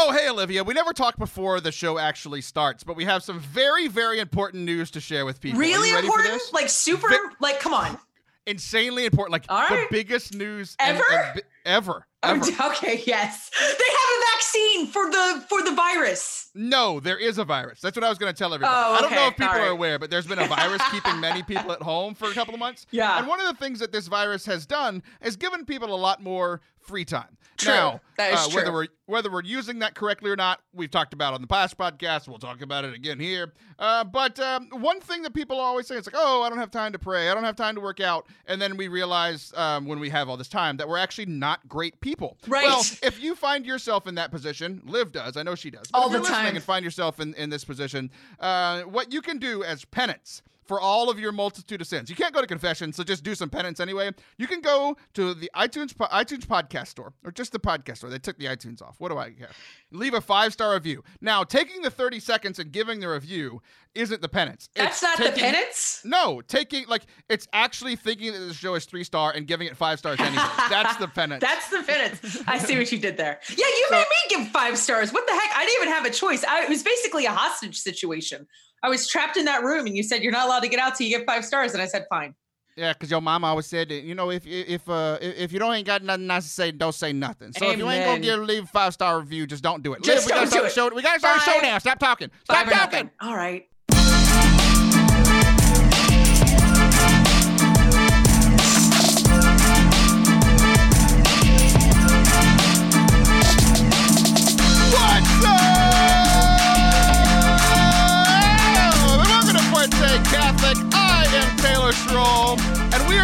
Oh, hey, Olivia. We never talked before the show actually starts, but we have some very, very important news to share with people. Are Really you ready for important? this? Like super? Ve- like come on. Insanely important. Like the biggest news Ever? and bi- ever. Oh, Ever. okay, yes. They have a vaccine for the for the virus. No, there is a virus. That's what I was going to tell everybody. Oh, I don't know if people All are aware, but there's been a virus keeping many people at home for a couple of months. Yeah. And one of the things that this virus has done is given people a lot more free time. True. Now, That is uh, whether true. we're whether we're using that correctly or not, we've talked about on the past podcast. We'll talk about it again here. Uh, but um, one thing that people always say is like, "Oh, I don't have time to pray. I don't have time to work out." And then we realize um, when we have all this time that we're actually not great people. Right. Well, if you find yourself in that position, Liv does. I know she does. All the time. And find yourself in, in this position, uh, what you can do as penance for all of your multitude of sins. You can't go to confession, so just do some penance anyway. You can go to the iTunes iTunes podcast store or just the podcast store. They took the iTunes off. What do I care? Leave a five star review. Now, taking the 30 seconds and giving the review isn't the penance. That's It's not the penance. No, taking like it's actually thinking that the show is three star and giving it five stars anyway. That's the penance. That's the penance. I see what you did there. Yeah, you made me give five stars. What the heck? I didn't even have a choice. I, it was basically a hostage situation. I was trapped in that room, and you said you're not allowed to get out till you get five stars, and I said fine. Yeah, because your mama always said that you know if if uh if you don't ain't got nothing nice to say, don't say nothing. So if you ain't gonna Amen. give leave a five star review, just don't do it. Just Liv, we gotta don't start do the show. We gotta start the show now. Stop talking. Stop talking. All right.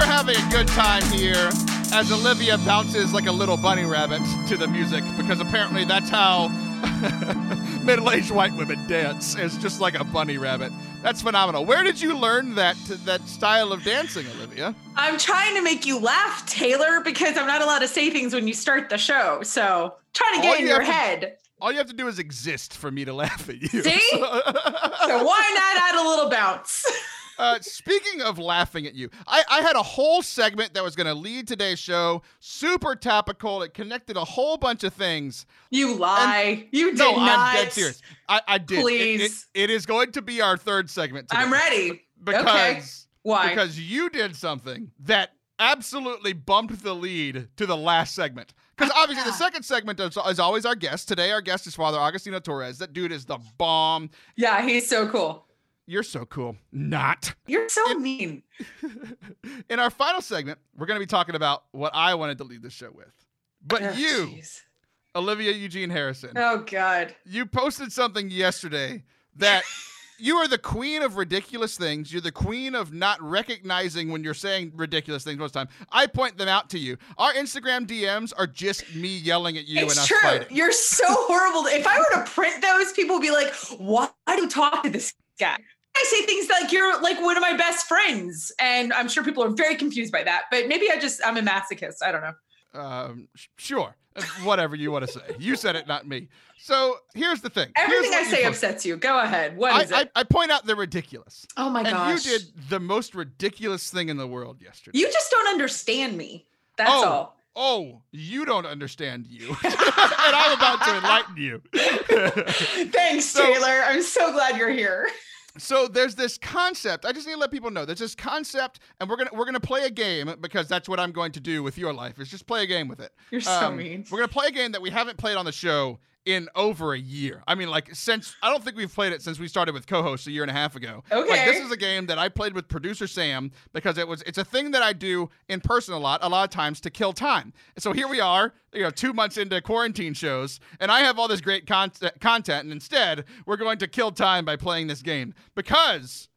And we are having a good time here as Olivia bounces like a little bunny rabbit to the music because apparently that's how middle-aged white women dance. It's just like a bunny rabbit. That's phenomenal. Where did you learn that that style of dancing, Olivia? I'm trying to make you laugh, Taylor, because I'm not allowed to say things when you start the show. So trying to All get in you your have to- head. All you have to do is exist for me to laugh at you. See? So why not add a little bounce? Uh, speaking of laughing at you, I, I had a whole segment that was going to lead today's show. Super topical. It connected a whole bunch of things. You lie. you did no, not. I'm dead serious. I, I did. It- It, Please. it is going to be our third segment. Today I'm ready. because okay. Why? because you did something that absolutely bumped the lead to the last segment. Because obviously the second segment is, is always our guest. Today our guest is Father Agostino Torres. That dude is the bomb. yeah, he's so cool. You're so cool. Not. You're so mean. In our final segment, we're going to be talking about what I wanted to lead the show with. But Ugh, you, jeez. Olivia Eugene Harrison, Oh God. you posted something yesterday that you are the queen of ridiculous things. You're the queen of not recognizing when you're saying ridiculous things most of the time. I point them out to you. Our Instagram DMs are just me yelling at you and it's us true. fighting. You're so horrible. If I were to print those, people would be like, "Why do you talk to this guy?" I say things like you're like one of my best friends, and I'm sure people are very confused by that. But maybe I just I'm a masochist. I don't know. Um, sure. Uh, Whatever you want to say. You said it, not me. So here's the thing. Everything I say upsets you. Go ahead. What I, is I, it? I point out the ridiculous. oh my and gosh. you did the most ridiculous thing in the world yesterday. You just don't understand me. That's Oh. all. oh, you don't understand you. and I'm about to enlighten you. Thanks, So- Taylor. I'm so glad you're here. So there's this concept. I just need to let people know there's this concept, and we're gonna we're gonna play a game because that's what I'm going to do with your life. Is just play a game with it. You're so Um, mean. We're gonna play a game that we haven't played on the show in over a year. I mean, like since I don't think we've played it since we started with co-hosts a year and a half ago. Like Okay. this is a game that I played with producer Sam because it was it's a thing that I do in person a lot, a lot of times to kill time. So here we are, you know, two months into quarantine shows, and I have all this great con- content, and instead we're going to kill time by playing this game because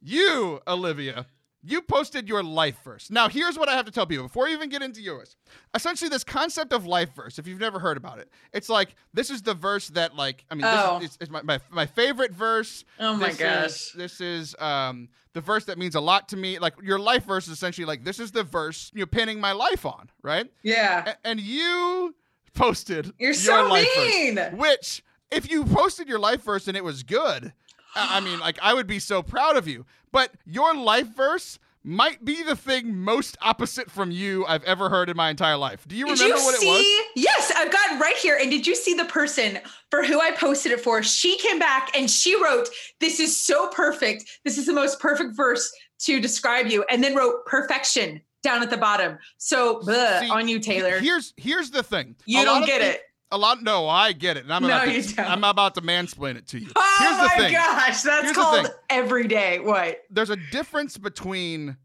you, Olivia, you posted your life verse. Now, here's what I have to tell people before you even get into yours. Essentially, this concept of life verse, if you've never heard about it, it's like this is the verse that, like, I mean, Oh. this is, is my, my, my favorite verse. Oh my This gosh. is- this is um, the verse that means a lot to me. Like, your life verse is essentially like, this is the verse you're pinning my life on, right? Yeah. A- and you posted You're your so life verse, mean. which, if you posted your life verse and it was good, I mean, like I would be so proud of you. But your life verse might be the thing most opposite from you I've ever heard in my entire life. Do you Did remember you what see? it was? Yes, I've got it right here. And did you see the person for who I posted it for? She came back and she wrote, This is so perfect. This is the most perfect verse to describe you. And then wrote perfection down at the bottom. So bleh, See, on you, Taylor. Here's here's the thing. You A don't get peop- it. A lot. No, I get it. And I'm No, about to, you don't. I'm about to mansplain it to you. Oh here's the my thing. gosh, that's Here's called everyday. What? There's a difference between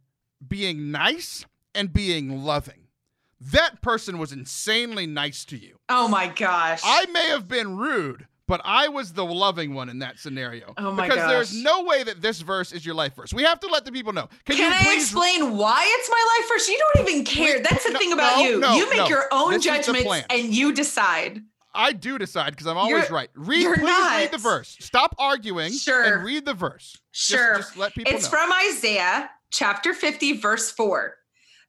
being nice and being loving. That person was insanely nice to you. Oh my gosh. I may have been rude, but I was the loving one in that scenario. Oh my because there's no way that this verse is your life verse. We have to let the people know. Can, Can you I please explain why it's my life verse? You don't even care. That's the no, thing about no, you. no, you make your own This judgments and you decide. I do decide because I'm always You're- right. Read, please read the verse. Stop arguing Sure. and read the verse. Just- Sure. Just, let people It's know. from Isaiah chapter 50, verse 4.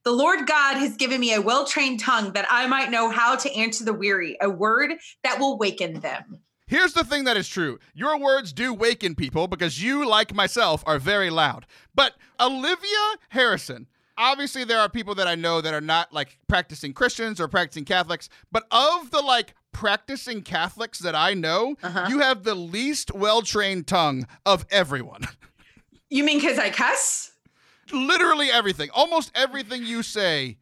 The Lord God has given me a well trained tongue that I might know how to answer the weary, a word that will waken them. Here's the thing that is true. Your words do waken people because you, like myself, are very loud. But Olivia Harrison, obviously there are people that I know that are not like practicing Christians or practicing Catholics, but of the like practicing Catholics that I know, Uh-huh. you have the least well-trained tongue of everyone. You mean because I cuss? Literally everything. Almost everything you say,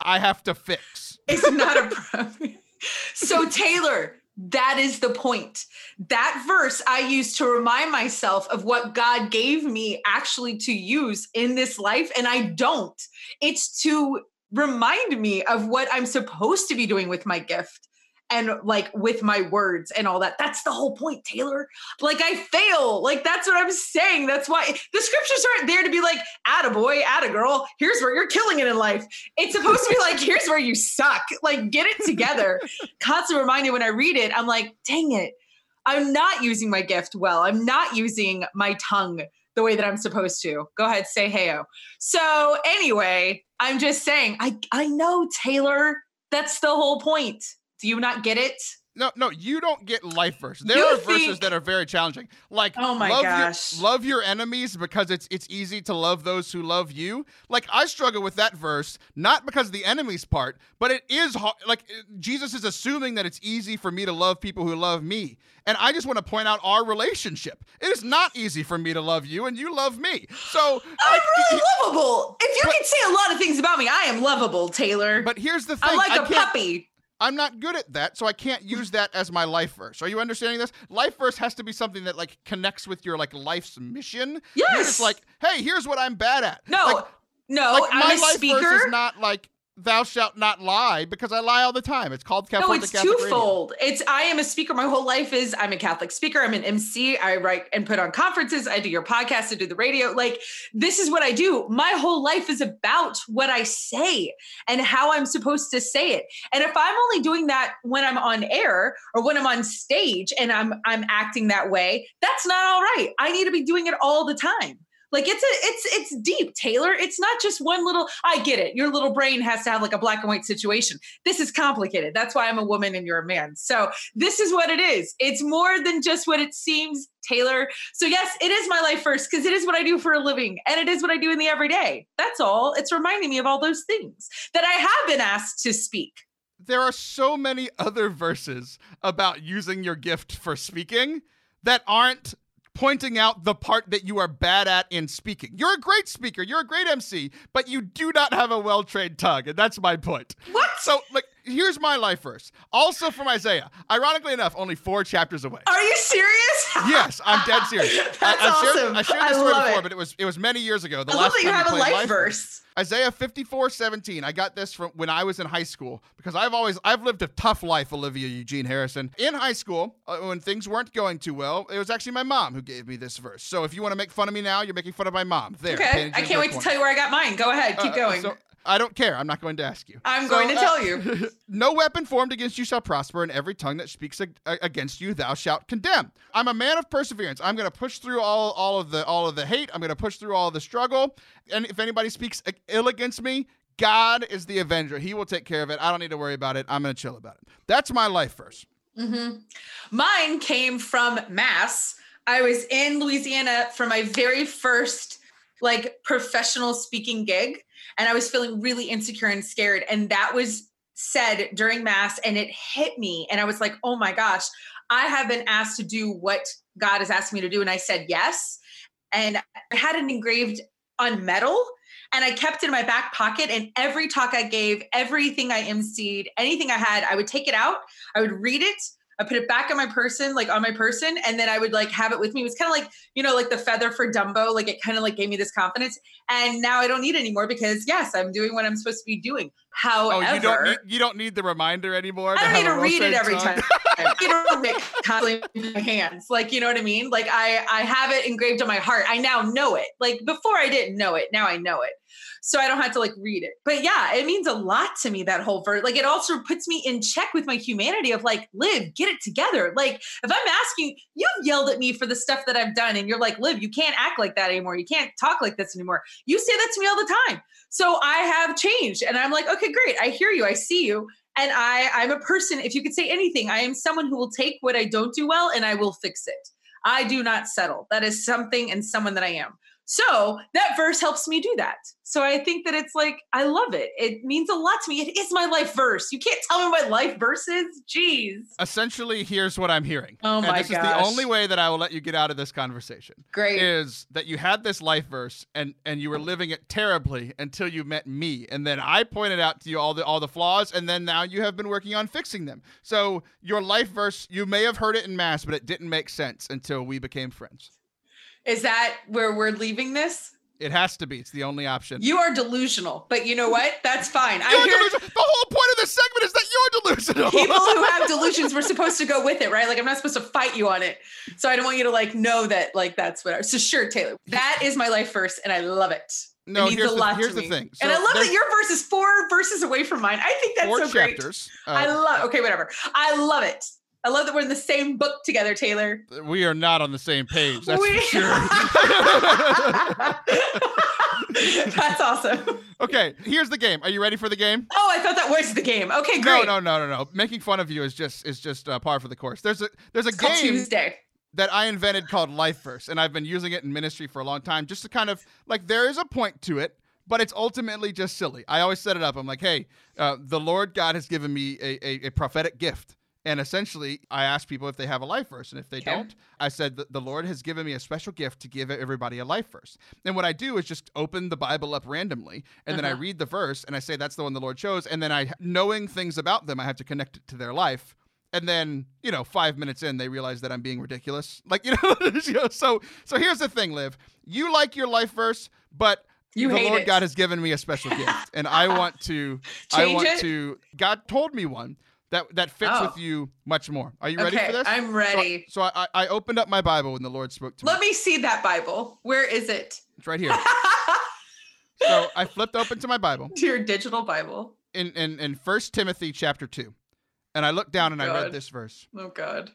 I have to fix. It's not a problem. so, Taylor, that is the point. That verse I use to remind myself of what God gave me actually to use in this life, and I don't. It's to remind me of what I'm supposed to be doing with my gift and like with my words and all that. That's the whole point, Taylor. Like I fail. Like that's what I'm saying. That's why the scriptures aren't there to be like, attaboy, attagirl, here's where you're killing it in life. It's supposed to be like, here's where you suck. Like get it together. Constantly reminded when I read it, I'm like, dang it. I'm not using my gift well. I'm not using my tongue the way that I'm supposed to. Go ahead, say heyo. So anyway, I'm just saying, I I know, Taylor. That's the whole point. Do you not get it? No, no, you don't get life verses. There You are verses that are very challenging. Like Oh my love gosh. Your, love your enemies because it's it's easy to love those who love you. Like I struggle with that verse, not because of the enemies part, but it is hard. Like Jesus is assuming that it's easy for me to love people who love me. And I just want to point out our relationship. It is not easy for me to love you and you love me. So I'm like, really lovable. If you can say a lot of things about me, I am lovable, Taylor. but here's the thing. I'm like I a can't- puppy. I'm not good at that, so I can't use that as my life verse. Are you understanding this? Life verse has to be something that like connects with your like life's mission. Yes. just like, hey, here's what I'm bad at. No, Like, no, like, I'm my a life verse speaker. is not like thou shalt not lie because I lie all the time. It's called Catholic. No, it's Catholic Radio. twofold. It's I am a speaker. My whole life is I'm a Catholic speaker. I'm an MC. I write and put on conferences. I do your podcast. I do the radio. Like this is what I do. My whole life is about what I say and how I'm supposed to say it. And if I'm only doing that when I'm on air or when I'm on stage and I'm I'm acting that way, that's not all right. I need to be doing it all the time. Like it's a it's it's deep, Taylor. It's not just one little I get it. Your little brain has to have like a black and white situation. This is complicated. That's why I'm a woman and you're a man. So this is what it is. It's more than just what it seems, Taylor. So yes, it is my life first because it is what I do for a living and it is what I do in the everyday. That's all. It's reminding me of all those things that I have been asked to speak. There are so many other verses about using your gift for speaking that aren't pointing out the part that you are bad at in speaking. You're a great speaker, you're a great MC, but you do not have a well-trained tongue, and that's my point. What? So, like, here's my life verse. Also from Isaiah. Ironically enough, only four chapters away. Are you serious? Yes, I'm dead serious. That's I, I've shared. I shared I this story before, it. but it was it was many years ago. The I last love that you have a played life verse. Isaiah 54, 17. I got this from when I was in high school because I've always I've lived a tough life, Olivia Eugene Harrison. In high school, uh, when things weren't going too well, it was actually my mom who gave me this verse. So if you want to make fun of me now, you're making fun of my mom. There. Okay. I can't wait to tell you where I got mine. Go ahead. Keep going. So I don't care. I'm not going to ask you. I'm So, going to uh, tell you. no weapon formed against you shall prosper, and every tongue that speaks ag- against you thou shalt condemn. I'm a man of perseverance. I'm going to push through all, all of the all of the hate. I'm going to push through all of the struggle. And if anybody speaks ill against me, God is the avenger. He will take care of it. I don't need to worry about it. I'm going to chill about it. That's my life verse. hmm Mine came from Mass. I was in Louisiana for my very first like professional speaking gig and I was feeling really insecure and scared. And that was said during mass and it hit me. And I was like, oh my gosh, I have been asked to do what God has asked me to do. And I said yes. And I had it engraved on metal and I kept it in my back pocket. And every talk I gave, everything I emceed, anything I had, I would take it out, I would read it, I put it back on my person, like on my person, and then I would like have it with me. It was kind of like, you know, like the feather for Dumbo. Like it kind of like gave me this confidence. And now I don't need it anymore because yes, I'm doing what I'm supposed to be doing. However, oh, you don't need, you don't need the reminder anymore. I don't need to read it every time. you don't make constantly in my hands. Like, you know what I mean? Like I I have it engraved on my heart. I now know it. Like before I didn't know it. Now I know it so I don't have to like read it. But yeah, it means a lot to me that whole verse. Like it also puts me in check with my humanity of like, live, get it together. Like if I'm asking, you've yelled at me for the stuff that I've done, and you're like, live, you can't act like that anymore. You can't talk like this anymore. You say that to me all the time. So I have changed, and I'm like, okay, great. I hear you. I see you. And I, I'm a person. If you could say anything, I am someone who will take what I don't do well and I will fix it. I do not settle. That is something and someone that I am. So that verse helps me do that. So I think that it's like, I love it. It means a lot to me. It is my life verse. You can't tell me my life verse is. Jeez. Essentially, here's what I'm hearing. Oh my and this gosh. is the only way that I will let you get out of this conversation. Great. Is that you had this life verse and and you were living it terribly until you met me. And then I pointed out to you all the all the flaws, and then now you have been working on fixing them. So your life verse, you may have heard it in mass, but it didn't make sense until we became friends. Is that where we're leaving this? It has to be. It's the only option. You are delusional, but you know what? That's fine. You're I hear delusional. The whole point of this segment is that you're delusional. people who have delusions we're supposed to go with it, right? Like I'm not supposed to fight you on it. So I don't want you to like know that like that's what. I, so sure, Taylor, that is my life first, and I love it. No, it means here's a the- here's the thing. and I love that your verse is four verses away from mine. I think that's Four so great. chapters. I Uh, love. Okay, whatever. I love it. I love that we're in the same book together, Taylor. we are not on the same page. That's We- for sure. That's awesome. okay, here's the game. Are you ready for the game? Oh, I thought that was the game. Okay, great. no, no, no, no. No. Making fun of you is just is just uh, par for the course. There's a there's a It's game Tuesday. that I invented called Life Verse, and I've been using it in ministry for a long time, just to kind of like there is a point to it, but it's ultimately just silly. I always set it up. I'm like, hey, uh, the Lord God has given me a, a, a prophetic gift. And essentially, I ask people if they have a life verse. And if they don't, I said the Lord has given me a special gift to give everybody a life verse. And what I do is just open the Bible up randomly, and then I Uh-huh. read the verse, and I say that's the one the Lord chose. And then I, knowing things about them, I have to connect it to their life. And then, you know, five minutes in, they realize that I'm being ridiculous. Like, you know, you know, so so here's the thing, Liv. You like your life verse, but You the Lord it. God has given me a special gift, and I want to. I want it? to. God told me one that that fits Oh. with you much more. Are you ready okay, for this? I'm So- ready. So, I, I opened up my Bible when the Lord spoke to me. Let me. see that Bible. Where is it? It's right here. so I flipped open to my Bible to your digital Bible. in in in First Timothy chapter two, and I looked down and I read this verse. Oh God.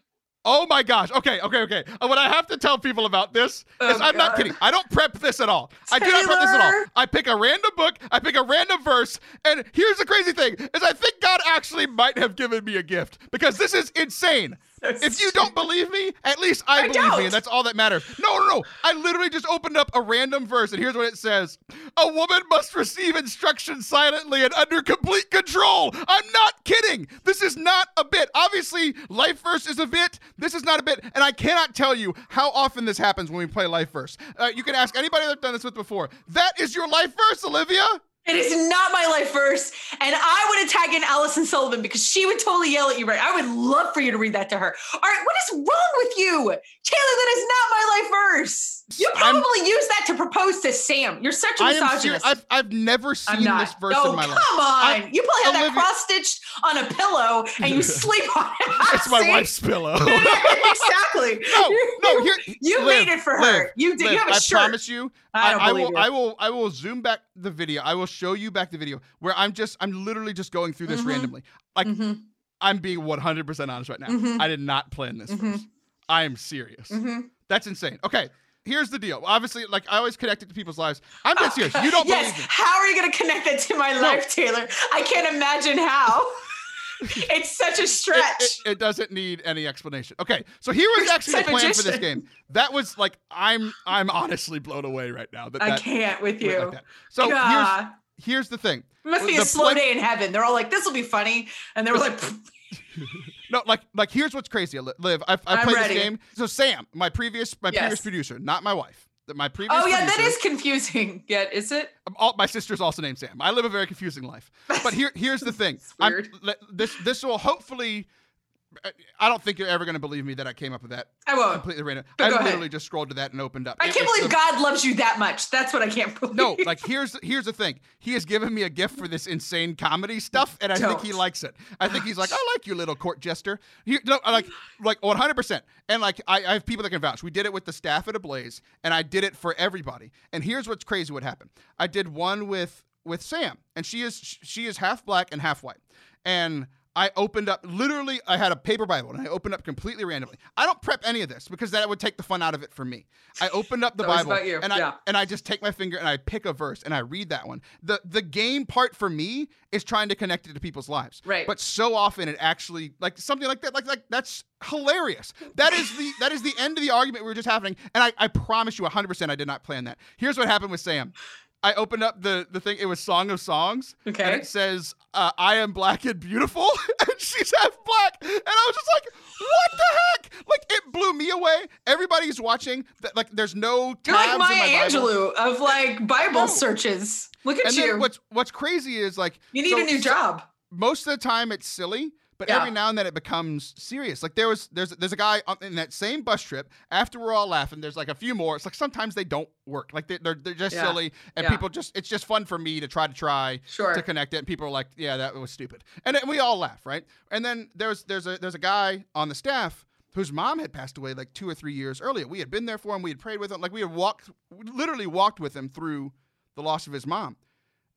Oh my gosh. Okay, okay, okay. Uh, What I have to tell people about this is Oh, I'm not kidding. I don't prep this at all. I do not prep this at all. I pick a random book, I pick a random verse, and here's the crazy thing is I think God actually might have given me a gift because this is insane. If you don't believe me, at least I, I believe me, don't. and that's all that matters. No, no, no. I literally just opened up a random verse, and here's what it says A woman must receive instruction silently and under complete control. I'm not kidding. This is not a bit. Obviously, Life Verse is a bit. This is not a bit. And I cannot tell you how often this happens when we play Life Verse. Uh, you can ask anybody that I've done this with before. That is your Life Verse, Olivia? It is not my life verse. And I would tagged in Allison Sullivan because she would totally yell at you, right? I would love for you to read that to her. All right, what is wrong with you? Taylor, that is not my life verse. You I'm- probably used that to propose to Sam. You're such a misogynist. I've, I've never seen this verse no, in my come life. on. I- you probably have Olivia- that cross stitched on a pillow and you sleep on it. It's my wife's pillow. exactly. No, You- no, here You Liv, made it for Liv, her. You did. Liv, you have a I shirt. promise you. I don't I, believe will. you. I will. I will zoom back the video. I will show you back the video where I'm just. I'm literally just going through this Mhm. randomly. Like Mhm, I'm being 100 percent honest right now. Mhm. I did not plan this Mhm. I am serious. mhm. That's insane. Okay. Here's the deal. Obviously, like I always connect it to people's lives. I'm dead oh, serious. You don't yes. believe me. How are you going to connect that to my life, Taylor? I can't imagine how. it's such a stretch. it- it doesn't need any explanation. Okay, so here was actually the plan for this game. That was like I'm I'm honestly blown away right now that I that can't with you. like that. So here's here's the thing. it must be the a slow plan- day in heaven. They're all like, "This will be funny," and they were like, No, like like here's what's crazy. Li- Liv, I've, I've played ready. this game. So Sam, my previous my previous producer, not my wife. that My previous "Oh yeah, that producer- is confusing." Yet is it? Um, all, my sister's also named Sam. I live a very confusing life. But here, here's the thing. This this will hopefully. I don't think you're ever going to believe me that I came up with that I won't. completely random. I go ahead. literally just scrolled to that and opened up. I It- can't believe God loves you that much. That's what I can't believe. No, like here's here's the thing. He has given me a gift for this insane comedy stuff, and I think he likes it. I think he's like, I like you, little court jester. He, no, like like 100. percent And like I, I have people that can vouch. We did it with the staff at Ablaze, and I did it for everybody. And here's what's crazy. What happened? I did one with with Sam, and she is she is half black and half white, and. I opened up literally I had a paper Bible and I opened up completely randomly. I don't prep any of this because that would take the fun out of it for me. I opened up the Bible and I yeah. and I just take my finger and I pick a verse and I read that one. The the game part for me is trying to connect it to people's lives. Right. But so often it actually like something like that, like like that's hilarious. That is the that is the end of the argument we were just having. And I, I promise you 100% I did not plan that. Here's what happened with Sam. I opened up the the thing. It was Song of Songs, and Okay. it says, uh, "I am black and beautiful," and she's half black, and I was just like, "What the heck?" Like it blew me away. Everybody's watching. That like, there's no You're like Maya my Bible. Angelou of like Bible No. searches. Look at And you. what's what's crazy is like you need so- a new so- job. most of the time it's silly, but Yeah. every now and then it becomes serious. Like there was there's there's a guy on, in that same bus trip. After we're all laughing, there's like a few more. It's like sometimes they don't work. Like they, they're they're just Yeah. silly, and Yeah. people just it's just fun for me to try to try Sure. to connect it. And people are like, yeah, that was stupid, and then we all laugh, right? And then there's there's a there's a guy on the staff. Whose mom had passed away like two or three years earlier. We had been there for him. We had prayed with him. Like we had walked, literally walked with him through the loss of his mom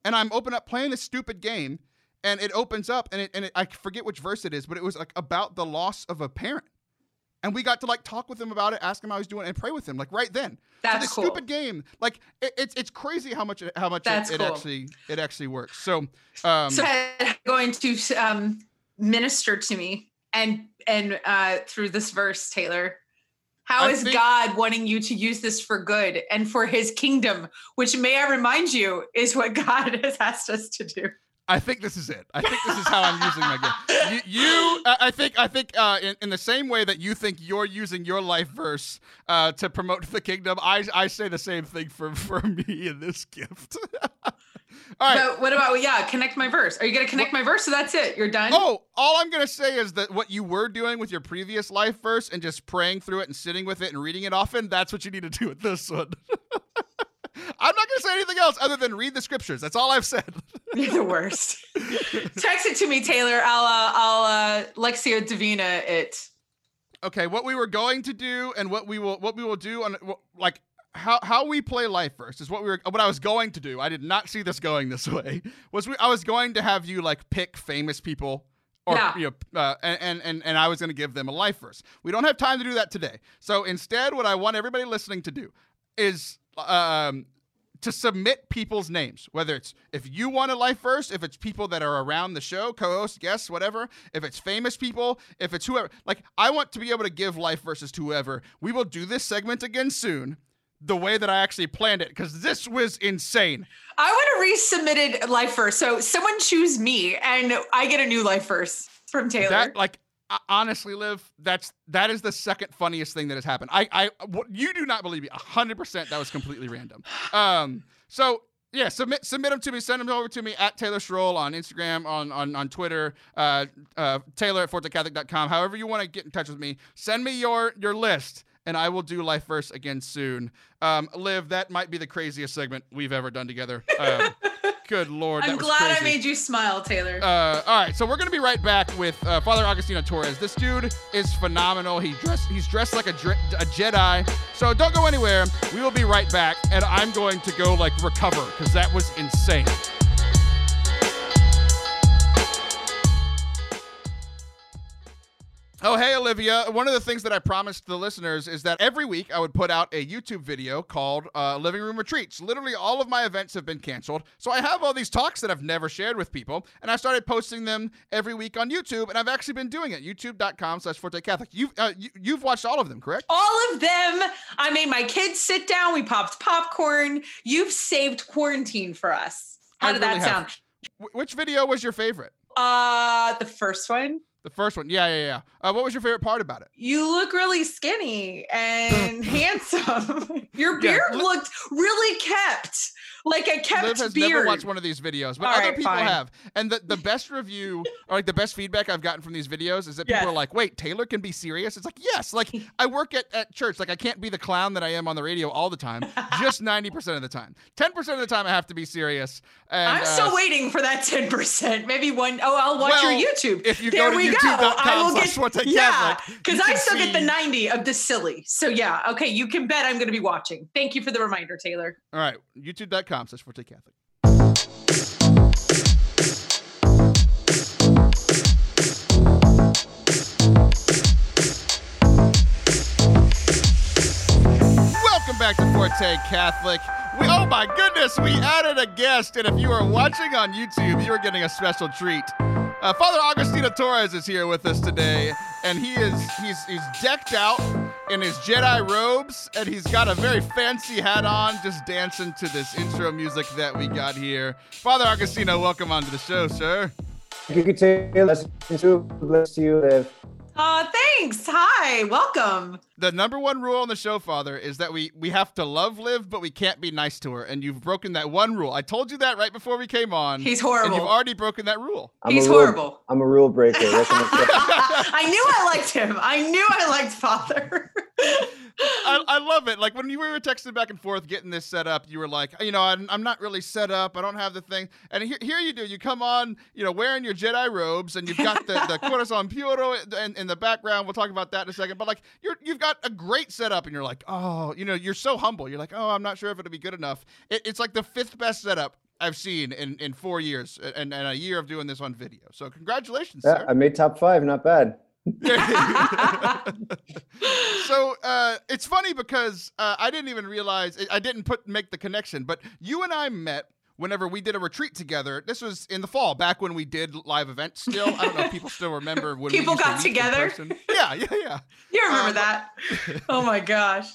and I'm open up playing this stupid game, and it opens up, and it, and it, I forget which verse it is, but it was like about the loss of a parent, and we got to like talk with him about it, ask him how he's doing, and pray with him like right then. That's so this cool. stupid game, like it, it's it's crazy how much it- how much it, it actually it actually works. So um, so going to um, minister to me and and uh, through this verse, Taylor. How I is think- God wanting you to use this for good and for His kingdom? Which, may I remind you, is what God has asked us to do. I think this is it. I think this is how I'm using my game. You, you I think, I think, uh, in, in the same way that you think you're using your life verse uh, to promote the kingdom, I, I say the same thing for for me in this gift. All right. But what about yeah? Connect my verse. Are you gonna connect my verse? So that's it. You're done. Oh, all I'm gonna say is that what you were doing with your previous life verse and just praying through it and sitting with it and reading it often, that's what you need to do with this one. I'm not gonna say anything else other than read the scriptures. That's all I've said. You're the worst. Text it to me, Taylor. I'll uh, I'll uh, Lectio Divina it. okay, what we were going to do and what we will what we will do on like how how we play life verse is what we were what I was going to do. I did not see this going this way. Was we I was going to have you like pick famous people or Yeah. you know uh, and and and I was going to give them a life verse. We don't have time to do that today. So instead what I want everybody listening to do is um to submit people's names, whether it's if you want a life verse, if it's people that are around the show, co-hosts, guests, whatever, if it's famous people, if it's whoever. Like I want to be able to give life verses to whoever. We will do this segment again soon, the way that I actually planned it, because this was insane. I want a resubmitted life verse. So someone choose me, and I get a new life verse from Taylor. That like honestly, Liv, that's that is the second funniest thing that has happened. I I what, you do not believe me. hundred percent, that was completely random. Um, so. Yeah, submit submit them to me. Send them over to me at Taylor Stroll on Instagram, on on, on Twitter, uh, uh, Taylor at ForteCatholic.com. However you want to get in touch with me, send me your your list, and I will do Life Verse again soon. Um, Liv, that might be the craziest segment we've ever done together. Um, good lord, I'm glad I made you smile, Taylor. Uh, all right, so we're gonna be right back with uh, Father Agostino Torres. This dude is phenomenal. He dressed, he's dressed like a, dre- a Jedi. So don't go anywhere. We will be right back, and I'm going to go like recover because that was insane. Oh, hey, Olivia. One of the things that I promised the listeners is that every week I would put out a YouTube video called uh, Living Room Retreats. Literally, all of my events have been canceled. So I have all these talks that I've never shared with people, and I started posting them every week on YouTube, and I've actually been doing it. YouTube.com slash Forte Catholic. You've, uh, you, you've watched all of them, correct? All of them. I made my kids sit down. We popped popcorn. You've saved quarantine for us. How I did really that have. sound? Wh- which video was your favorite? Uh, the first one. The first one. Yeah, yeah, yeah. Uh, what was your favorite part about it? You look really skinny and handsome. Your beard Liv- looked really kept, like a kept Liv has beard. never watched one of these videos, but All other right, people fine. have. And the, the best review or like the best feedback I've gotten from these videos is that people Yes. are like, wait, Taylor can be serious? It's like, yes. Like I work at, at church. Like I can't be the clown that I am on the radio all the time, just 90% of the time. 10% of the time I have to be serious. And, I'm uh, still waiting for that 10%. Maybe one oh I'll watch Well, your YouTube. if you there go to we go. youtube.com I slash get Forte yeah, because I still get the 90 of the silly. So yeah, okay, you can bet I'm going to be watching. Thank you for the reminder, Taylor. All right, youtube.com slash Forte Catholic. Welcome back to Forte Catholic. We, oh my goodness, we added a guest, and if you are watching on YouTube, you are getting a special treat. Uh, Father Agostino Torres is here with us today, and he is he's he's decked out in his Jedi robes, and he's got a very fancy hat on, just dancing to this intro music that we got here. Father Agostino, welcome onto the show, sir. You could say bless you, bless you, live. Uh thanks. Hi, welcome. The number one rule on the show, Father, is that we we have to love Liv, but we can't be nice to her, and you've broken that one rule. I told you that right before we came on. He's horrible. and horrible. you've already broken that rule. I'm He's a rule, horrible. I'm a rule breaker. I knew I liked him. I knew I liked Father. I, I love it. Like when you were texting back and forth getting this set up, you were like, you know, I'm, I'm not really set up. I don't have the thing. And here, here you do. You come on, you know, wearing your Jedi robes, and you've got the, the Corazon Puro in, in the background. We'll talk about that in a second. But like, you're you've got a great setup, and you're like, oh, you know, you're so humble. You're like, oh, I'm not sure if it'll be good enough. It, it's like the fifth best setup I've seen in, in four years and, and a year of doing this on video. So congratulations, Yeah, sir. I made top five. Not bad. so uh, it's funny because uh, I didn't even realize I didn't put make the connection, but you and I met whenever we did a retreat together. This was in the fall, back when we did live events. Still, I don't know if people still remember when we People to got in together? Yeah, yeah, yeah. you remember Um, that? Oh my gosh.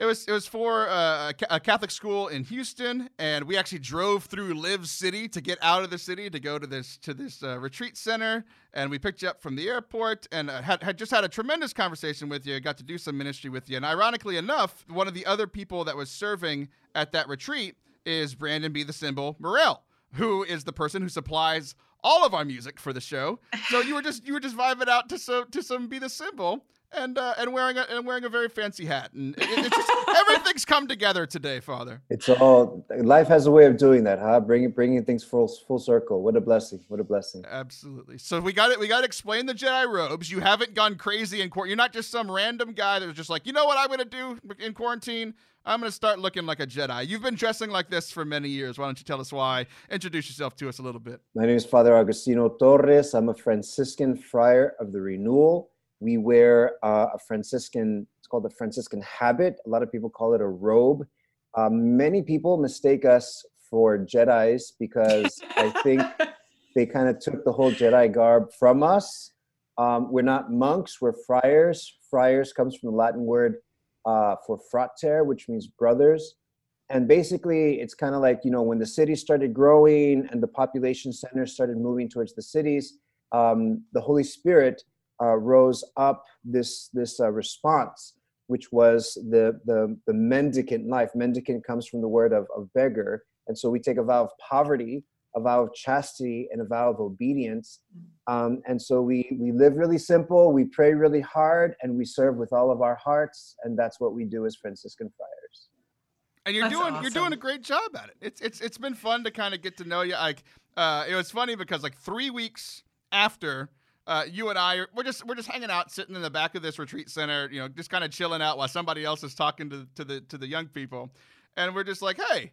It was it was for uh, a a Catholic school in Houston, and we actually drove through Live City to get out of the city to go to this to this uh, retreat center, and we picked you up from the airport, and uh, had had just had a tremendous conversation with you. Got to do some ministry with you, and ironically enough, one of the other people that was serving at that retreat is Brandon B. the Symbol Morel, who is the person who supplies all of our music for the show. So you were just you were just vibing out to so to some Be the Symbol. And uh, and wearing a and wearing a very fancy hat, and it, it's just, everything's come together today, Father. It's all life has a way of doing that, huh? Bringing bringing things full full circle. What a blessing. What a blessing. Absolutely. So we got it. We got to explain the Jedi robes. You haven't gone crazy in court. You're not just some random guy that was just like, you know what I'm gonna do in quarantine. I'm gonna start looking like a Jedi. You've been dressing like this for many years. Why don't you tell us why? Introduce yourself to us a little bit. My name is Father Agostino Torres. I'm a Franciscan friar of the Renewal. We wear uh, a Franciscan, it's called the Franciscan habit. A lot of people call it a robe. Um, many people mistake us for Jedi's because I think they kind of took the whole Jedi garb from us. Um, we're not monks, we're friars. Friars comes from the Latin word uh, for frater, which means brothers. And basically, it's kind of like, you know, when the city started growing and the population centers started moving towards the cities, um, the Holy Spirit uh, rose up this, this uh, response, which was the, the, the mendicant life. Mendicant comes from the word of, of beggar. And so we take a vow of poverty, a vow of chastity, and a vow of obedience. Um, and so we, we live really simple, we pray really hard, and we serve with all of our hearts. And that's what we do as Franciscan friars. and you're That's doing you're doing a great job at it. It's it's it's been fun to kind of get to know you. Like uh, it was funny because like three weeks after. Uh, you and I are we're just we're just hanging out, sitting in the back of this retreat center, you know, just kind of chilling out while somebody else is talking to to the to the young people, and we're just like, hey,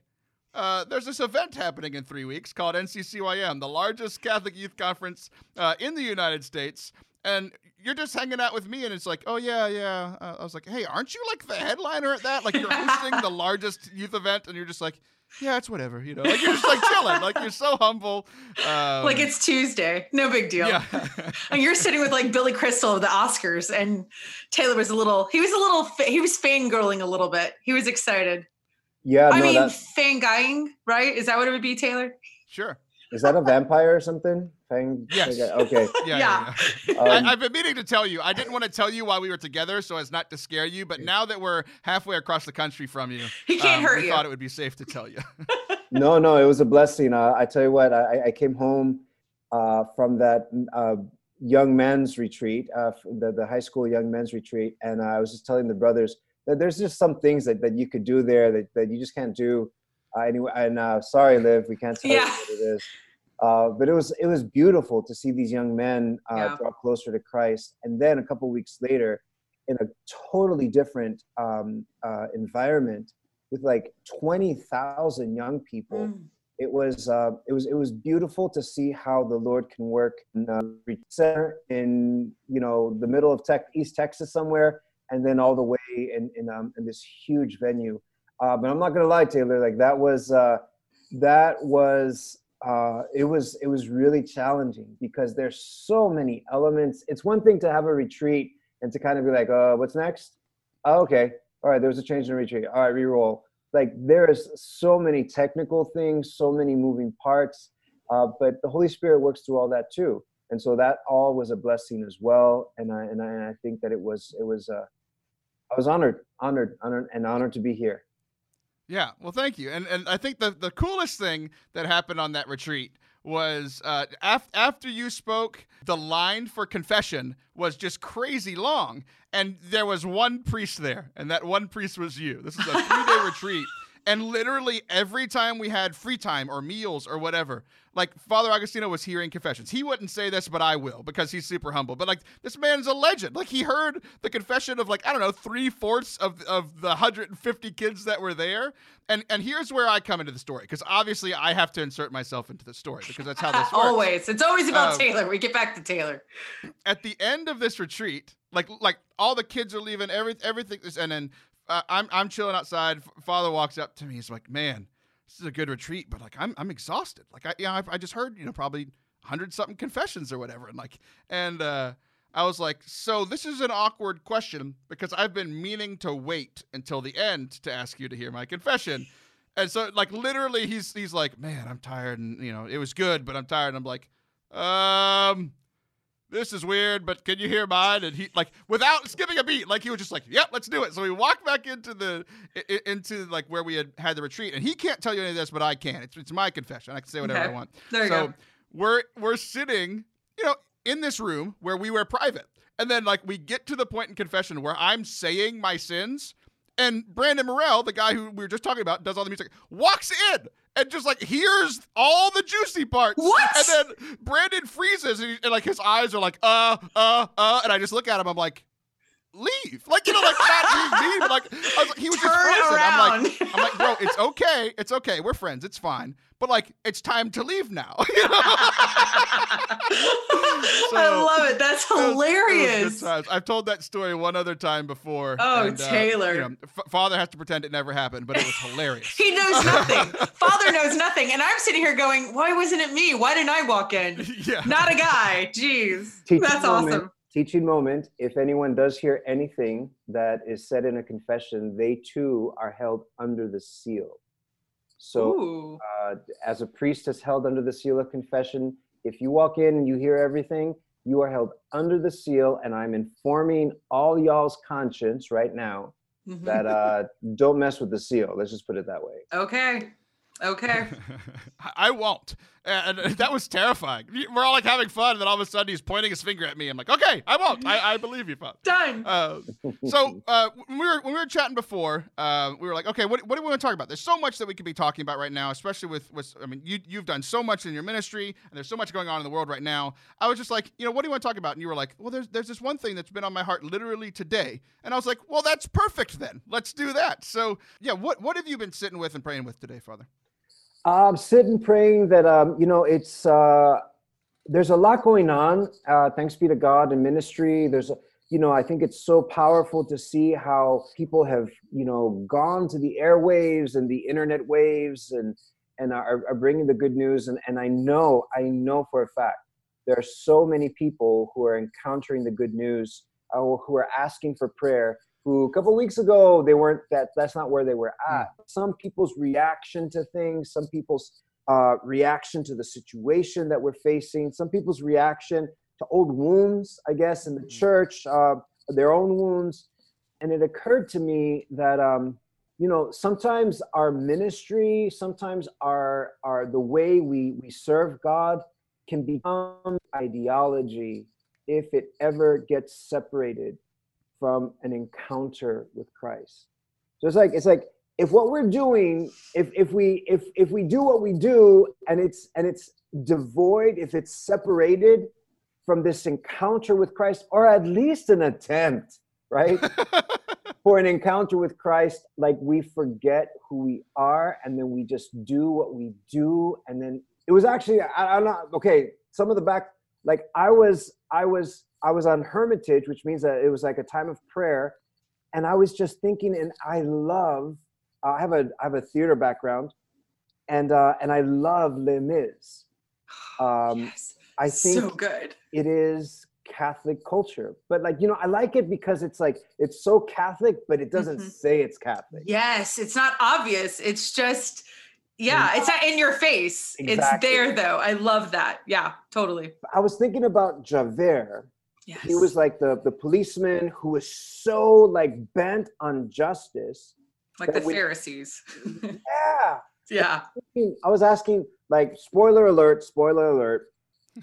uh, there's this event happening in three weeks called NCCYM, the largest Catholic youth conference uh, in the United States. and you're just hanging out with me, and it's like, oh yeah, yeah. Uh, I was like, hey, aren't you like the headliner at that? Like you're hosting the largest youth event, and you're just like, yeah, it's whatever, you know. Like you're just like chilling, like you're so humble. Um, like it's Tuesday, no big deal. yeah, And you're sitting with like Billy Crystal of the Oscars, and Taylor was a little. He was a little, he was fangirling a little bit. He was excited. Yeah, I no, mean, that, fanguying, right? Is that what it would be, Taylor? sure. is that a vampire or something? Fang? Yes. Okay. Yeah, Yeah. yeah, yeah. Um, I, I've been meaning to tell you. I didn't want to tell you while we were together, so as not to scare you. But now that we're halfway across the country from you, He can't um, hurt we you. thought it would be safe to tell you. no, no, it was a blessing. Uh, I tell you what, I, I came home uh, from that uh, young men's retreat, uh, the, the high school young men's retreat, and I was just telling the brothers that there's just some things that, that you could do there that, that you just can't do uh, anyway. And uh, sorry, Liv, we can't tell you Yeah. what it is. Uh, but it was it was beautiful to see these young men uh, Yeah. draw closer to Christ, and then a couple weeks later, in a totally different um, uh, environment with like twenty thousand young people Mm. it was uh, it was it was beautiful to see how the Lord can work in center in you know the middle of tech, East Texas somewhere, and then all the way in in, um, in this huge venue. Uh, but I'm not gonna lie, Taylor, like that was uh, that was uh, it was it was really challenging because there's so many elements. It's one thing to have a retreat and to kind of be like, uh, what's next? Oh, okay, all right, there was a change in retreat. All right, re-roll like there's so many technical things so many moving parts uh, but the holy spirit works through all that too and so that all was a blessing as well and i and i, and I think that it was it was uh, i was honored honored honored and honored to be here Yeah, well, thank you. And and I think the the coolest thing that happened on that retreat was uh, af- after you spoke, the line for confession was just crazy long, and there was one priest there, and that one priest was you. This is a three day retreat. And literally every time we had free time or meals or whatever, like Father Agostino was hearing confessions. He wouldn't say this, but I will because he's super humble. But like this man's a legend. Like he heard the confession of like I don't know three fourths of of the 150 kids that were there. And and here's where I come into the story because obviously I have to insert myself into the story because that's how this works always. It's always about Um, Taylor. We get back to Taylor. at the end of this retreat, like like all the kids are leaving, every everything is, and then I'm I'm chilling outside. Father walks up to me. He's like, "Man, this is a good retreat, but like I'm I'm exhausted. Like I know I, I just heard you know probably hundred something confessions or whatever, and like and uh, I was like, so this is an awkward question because I've been meaning to wait until the end to ask you to hear my confession." And so, like, literally, he's he's like, "Man, I'm tired, and you know, it was good, but I'm tired." And I'm like, "Um, this is weird, but can you hear mine? And he like without skipping a beat, like he was just like, "Yep, let's do it." So we walked back into the into like where we had had the retreat, and he can't tell you any of this, but I can. It's it's my confession. I can say whatever Okay. I want. There you so go. we're we're sitting, you know, in this room where we were private, and then like we get to the point in confession where I'm saying my sins, and Brandon Morell, the guy who we were just talking about, does all the music, walks in. And just like hears all the juicy parts, What? And then Brandon freezes, and, he, and like his eyes are like, uh, uh, uh, and I just look at him. I'm like, leave, like you know, like not leave me, but like, was like he was just Turn frozen. I'm like. I'm like, bro, it's okay, it's okay, we're friends, it's fine, but like, it's time to leave now. you know? I love it. That's It was- it was hilarious. I've told that story one other time before. Oh, and, uh, Taylor. you know, F- Father has to pretend it never happened, but it was hilarious. He knows nothing. Father knows nothing. And I'm sitting here going, why wasn't it me? Why didn't I walk in? yeah. Not a guy. Jeez. Teaching That's moment, awesome. Teaching moment. If anyone does hear anything that is said in a confession, they too are held under the seal. So, uh, as a priest is held under the seal of confession, if you walk in and you hear everything, you are held under the seal, and I'm informing all y'all's conscience right now Mhm. that uh, don't mess with the seal. Let's just put it that way. okay. Okay. I won't. And that was terrifying. We're all like having fun, and then all of a sudden he's pointing his finger at me. I'm like, okay, I won't. I, I believe you, Father. Done. Uh, so uh, when we were when we were chatting before, uh, we were like, okay, what, what do we want to talk about? There's so much that we could be talking about right now, especially with with I mean, you you've done so much in your ministry, and there's so much going on in the world right now. I was just like, you know, what do you want to talk about? And you were like, well, there's there's this one thing that's been on my heart literally today, and I was like, well, that's perfect then. Let's do that. So yeah, what what have you been sitting with and praying with today, Father? I'm sitting praying that um, you know it's uh, there's a lot going on. Uh, thanks be to God in ministry. There's a, you know, I think it's so powerful to see how people have, you know, gone to the airwaves and the internet waves and and are, are bringing the good news. And, and I know, I know for a fact, there are so many people who are encountering the good news, uh, who are asking for prayer, who a couple weeks ago they weren't that. That's not where they were at. Some people's reaction to things, some people's uh, reaction to the situation that we're facing, some people's reaction to old wounds, I guess, in the mm-hmm. church, uh, their own wounds. And it occurred to me that, um, you know, sometimes our ministry, sometimes our, our the way we, we serve God can become ideology if it ever gets separated from an encounter with Christ. So it's like it's like if what we're doing if if we if if we do what we do and it's and it's devoid if it's separated from this encounter with christ or at least an attempt right for an encounter with christ like we forget who we are and then we just do what we do and then it was actually I, i'm not okay some of the back like i was i was i was on hermitage which means that it was like a time of prayer and i was just thinking and i love I have a I have a theater background, and uh, and I love Les Mis. Um, yes, I think so good. It is Catholic culture, but like you know, I like it because it's like it's so Catholic, but it doesn't mm-hmm. say it's Catholic. Yes, it's not obvious. It's just yeah, it's not in your face. Exactly. It's there though. I love that. Yeah, totally. I was thinking about Javert. Yes. He was like the the policeman who was so like bent on justice like the we, Pharisees. yeah. Yeah. I was asking, like, spoiler alert, spoiler alert.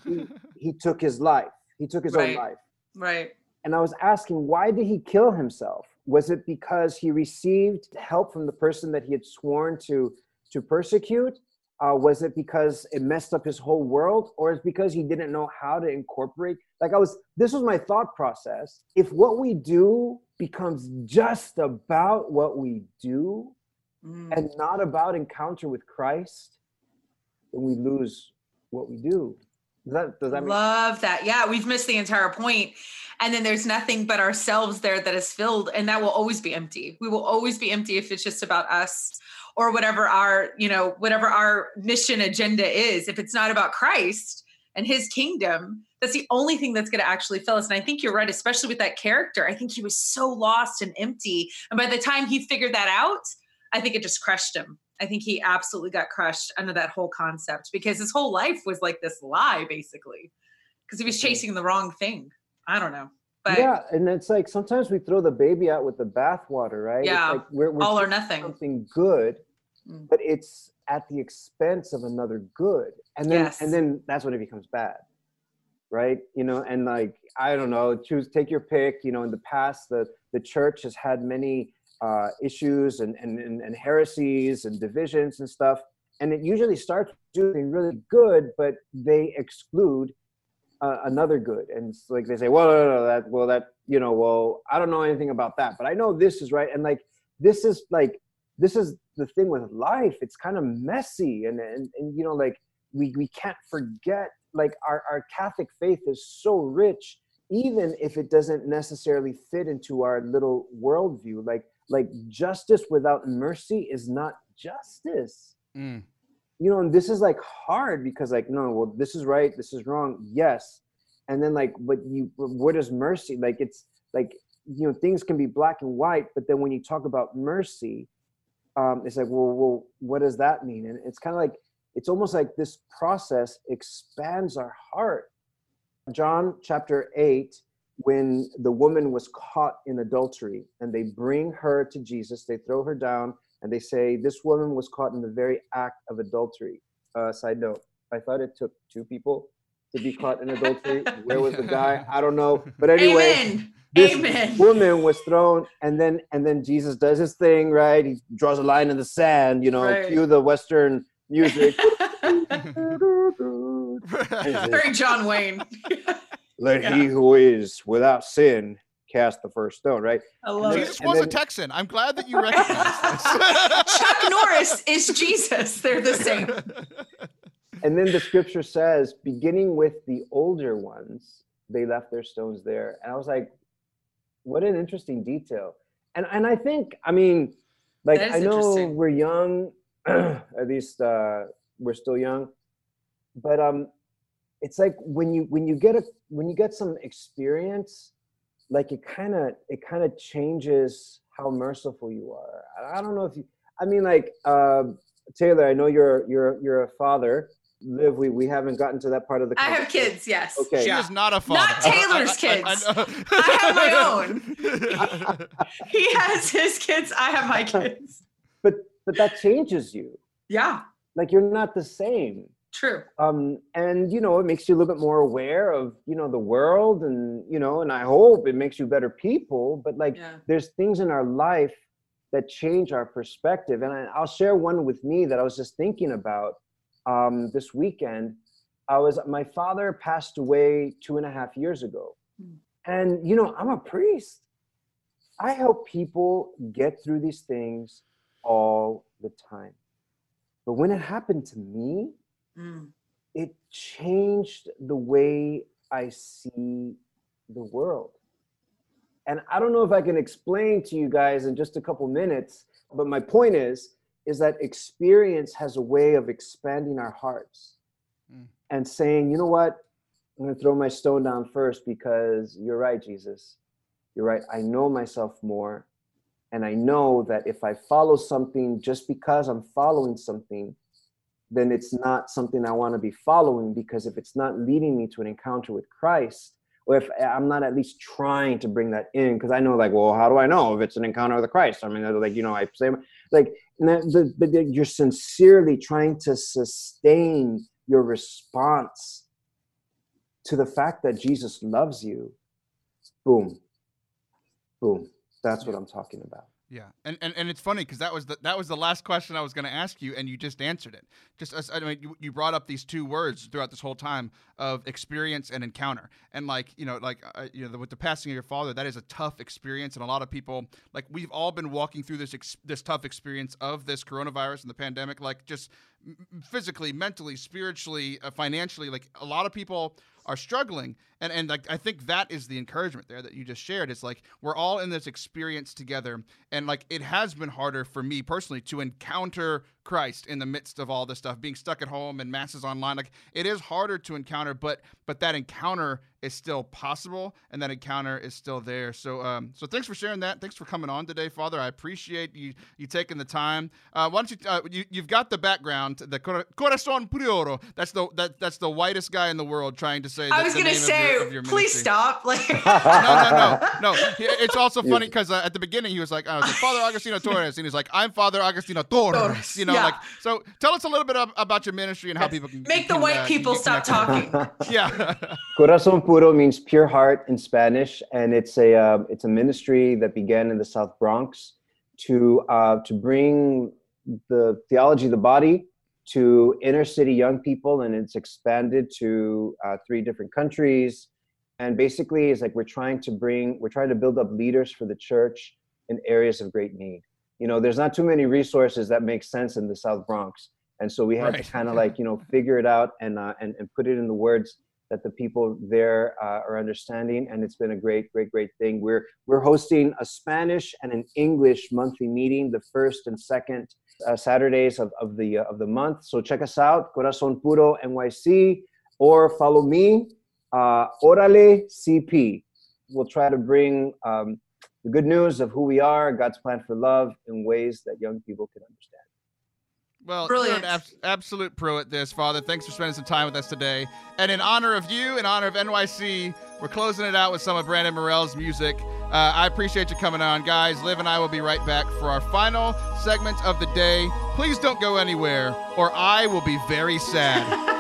He, he took his life. He took his right. own life. Right. And I was asking, why did he kill himself? Was it because he received help from the person that he had sworn to to persecute? Uh, was it because it messed up his whole world, or is because he didn't know how to incorporate? Like I was, this was my thought process. If what we do becomes just about what we do mm. and not about encounter with Christ, then we lose what we do. Does that, does that love that? Yeah, we've missed the entire point. And then there's nothing but ourselves there that is filled, and that will always be empty. We will always be empty if it's just about us or whatever our, you know, whatever our mission agenda is. If it's not about Christ and his kingdom, that's the only thing that's going to actually fill us. And I think you're right, especially with that character. I think he was so lost and empty. And by the time he figured that out, I think it just crushed him. I think he absolutely got crushed under that whole concept because his whole life was like this lie, basically, because he was chasing the wrong thing. I don't know. But yeah, and it's like sometimes we throw the baby out with the bathwater, right? Yeah, like we're, we're all or nothing. Something good, mm. but it's at the expense of another good, and then yes. and then that's when it becomes bad right you know and like i don't know choose take your pick you know in the past the the church has had many uh, issues and, and and heresies and divisions and stuff and it usually starts doing really good but they exclude uh, another good and it's like they say well no, no, no, that well that you know well i don't know anything about that but i know this is right and like this is like this is the thing with life it's kind of messy and and, and you know like we we can't forget like our, our Catholic faith is so rich, even if it doesn't necessarily fit into our little worldview. Like like justice without mercy is not justice. Mm. You know, and this is like hard because like no, well, this is right, this is wrong, yes. And then like, but you, what is mercy? Like it's like you know things can be black and white, but then when you talk about mercy, um, it's like, well, well, what does that mean? And it's kind of like it's almost like this process expands our heart. John chapter 8, when the woman was caught in adultery and they bring her to Jesus, they throw her down and they say, This woman was caught in the very act of adultery. Uh, side note, I thought it took two people to be caught in adultery. Where was the guy? I don't know. But anyway. Amen. This Amen. woman was thrown, and then and then Jesus does his thing, right? He draws a line in the sand, you know, right. cue the Western music. Very John Wayne. Let yeah. he who is without sin cast the first stone, right? I love Jesus it. was then, a Texan. I'm glad that you recognize this. Chuck Norris is Jesus. They're the same. and then the scripture says, beginning with the older ones, they left their stones there. And I was like, what an interesting detail. And and I think, I mean, like I know we're young, at least uh, we're still young, but um, it's like when you when you get a when you get some experience, like it kind of it kind of changes how merciful you are. I- I don't know if you. I mean, like uh, Taylor, I know you're you're you're a father. Liv, we we haven't gotten to that part of the. I have kids, yes. Okay. She Yeah. is not a father. Not Taylor's kids. I have my own. He has his kids, I have my kids. But but that changes you. Yeah, Like you're not the same. True. um, and you know it makes you a little bit more aware of you know the world and you know and i hope it makes you better people but like Yeah. there's things in our life that change our perspective and I, i'll share one with me that i was just thinking about um, this weekend i was my father passed away two and a half years ago Hmm. and you know i'm a priest i help people get through these things all the time but when it happened to me Mm. it changed the way I see the world. And I don't know if I can explain to you guys in just a couple minutes, but my point is is that experience has a way of expanding our hearts Mm. and saying, you know what? I'm going to throw my stone down first because you're right, Jesus. You're right. I know myself more. And I know that if I follow something just because I'm following something, then it's not something I want to be following because if it's not leading me to an encounter with Christ, or if eh, I'm not at least trying to bring that in, because I know, like, well, how do I know if it's an encounter with Christ? I mean, like, you know, I say, like, but you're sincerely trying to sustain your response to the fact that Jesus loves you. Boom, boom. That's what I'm talking about. Yeah, and and, and it's funny because that was the that was the last question I was going to ask you, and you just answered it. Just I mean, you, you brought up these two words throughout this whole time of experience and encounter, and like you know, like uh, you know, with the passing of your father, that is a tough experience, and a lot of people like we've all been walking through this ex- this tough experience of this coronavirus and the pandemic, like just physically, mentally, spiritually, uh, financially, like a lot of people are struggling. And and like I think that is the encouragement there that you just shared. It's like we're all in this experience together. And like it has been harder for me personally to encounter Christ in the midst of all this stuff being stuck at home and masses online like it is harder to encounter but but that encounter is still possible and that encounter is still there. So um so thanks for sharing that. Thanks for coming on today father. I appreciate you you taking the time. Uh why don't you uh, you you've got the background the corazon puro that's the that that's the whitest guy in the world trying to say I was gonna name of say, your- of your please stop. Like, no, no, no, no. It's also funny because uh, at the beginning he was like, I was like, Father Agostino Torres, and he's like, I'm Father Agostino Torres. Torres, You know, yeah. like, so tell us a little bit ab- about your ministry and how Yes. people can Make the can, white uh, people get stop connected. talking. Yeah, Corazon Puro means pure heart in Spanish, and it's a uh, it's a ministry that began in the South Bronx to uh, to bring the theology of the body to inner city young people, and it's expanded to uh, three different countries. And basically, it's like we're trying to bring we're trying to build up leaders for the church in areas of great need. You know, there's not too many resources that make sense in the South Bronx, and so we had Right. to kind of like you know figure it out and uh, and and put it in the words that the people there uh, are understanding. And it's been a great great great thing. We're we're hosting a spanish and an english monthly meeting the first and second uh, saturdays of, of the uh, of the month. So check us out corazon puro nyc or follow me uh, orale cp we'll try to bring um, the good news of who we are god's plan for love in ways that young people can understand well, Brilliant. you're an abs- absolute pro at this, Father. Thanks for spending some time with us today. And in honor of you, in honor of NYC, we're closing it out with some of Brandon Morell's music. Uh, I appreciate you coming on, guys. Liv and I will be right back for our final segment of the day. Please don't go anywhere, or I will be very sad.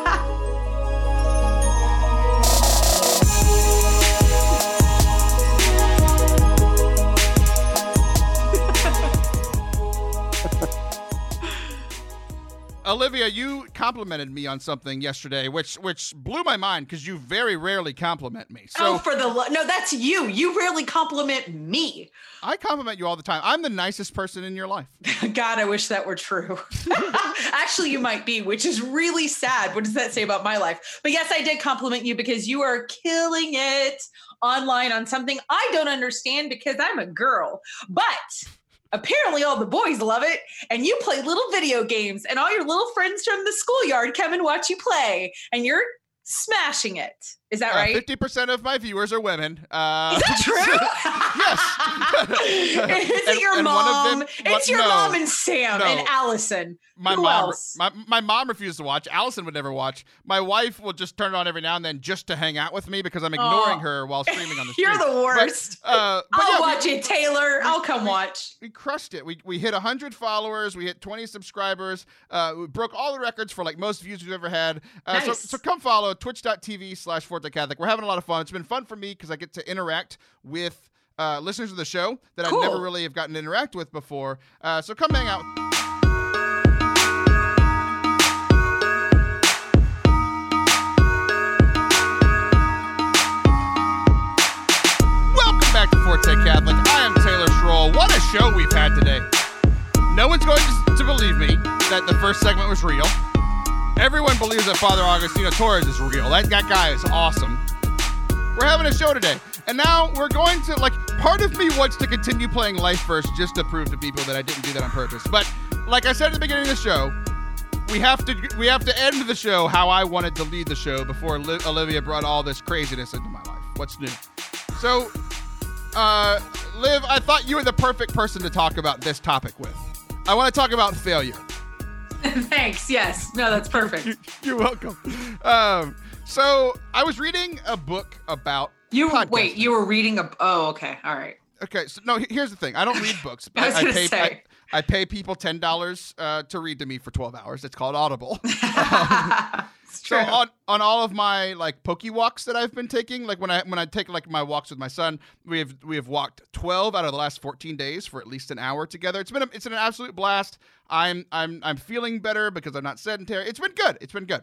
Olivia, you complimented me on something yesterday, which which blew my mind because you very rarely compliment me. So oh, for the lo- no, that's you. You rarely compliment me. I compliment you all the time. I'm the nicest person in your life. God, I wish that were true. Actually, you might be, which is really sad. What does that say about my life? But yes, I did compliment you because you are killing it online on something I don't understand because I'm a girl. But apparently all the boys love it. And you play little video games and all your little friends from the schoolyard come and watch you play and you're smashing it is that Uh, right Fifty percent of my viewers are women. Uh, is that true yes. is And- it your and mom them- it's one- your no. mom and sam No. and allison my Who mom, else? my, my mom refused to watch. Allison would never watch. My wife will just turn it on every now and then just to hang out with me because I'm ignoring Oh. her while streaming on the stream. you're the worst Uh, but i'll yeah, we- watch it taylor i'll come watch we crushed it. We we hit 100 followers. We hit 20 subscribers. Uh, we broke all the records for like most views we've ever had. Uh, so, so come follow twitch.tv slash Forte Catholic. We're having a lot of fun. It's been fun for me because I get to interact with uh, listeners of the show that I Cool. never really have gotten to interact with before. Uh, so come hang out. Welcome back to Forte Catholic. I am Taylor Schroll. What a show we've had today. No one's going to believe me that the first segment was real. Everyone believes that Father Agostino Torres is real. That, that guy is awesome. We're having a show today. And now we're going to, like, part of me wants to continue playing Life First just to prove to people that I didn't do that on purpose. But, like I said at the beginning of the show, we have to we have to end the show how I wanted to lead the show before Li- Olivia brought all this craziness into my life. What's new? So, uh, Liv, I thought you were the perfect person to talk about this topic with. I want to talk about failure. thanks yes no that's perfect You're welcome. Um, so I was reading a book about you podcasting. wait you were reading a oh okay all right Okay, so no, here's the thing. I don't read books. I was gonna pay, say. I, I pay people ten dollars uh, to read to me for twelve hours. It's called Audible. It's So on on all of my like pokey walks that I've been taking, like when I when I take like my walks with my son, we have we have walked twelve out of the last fourteen days for at least an hour together. It's been a, it's an absolute blast. I'm I'm I'm feeling better because I'm not sedentary. It's been good. It's been good.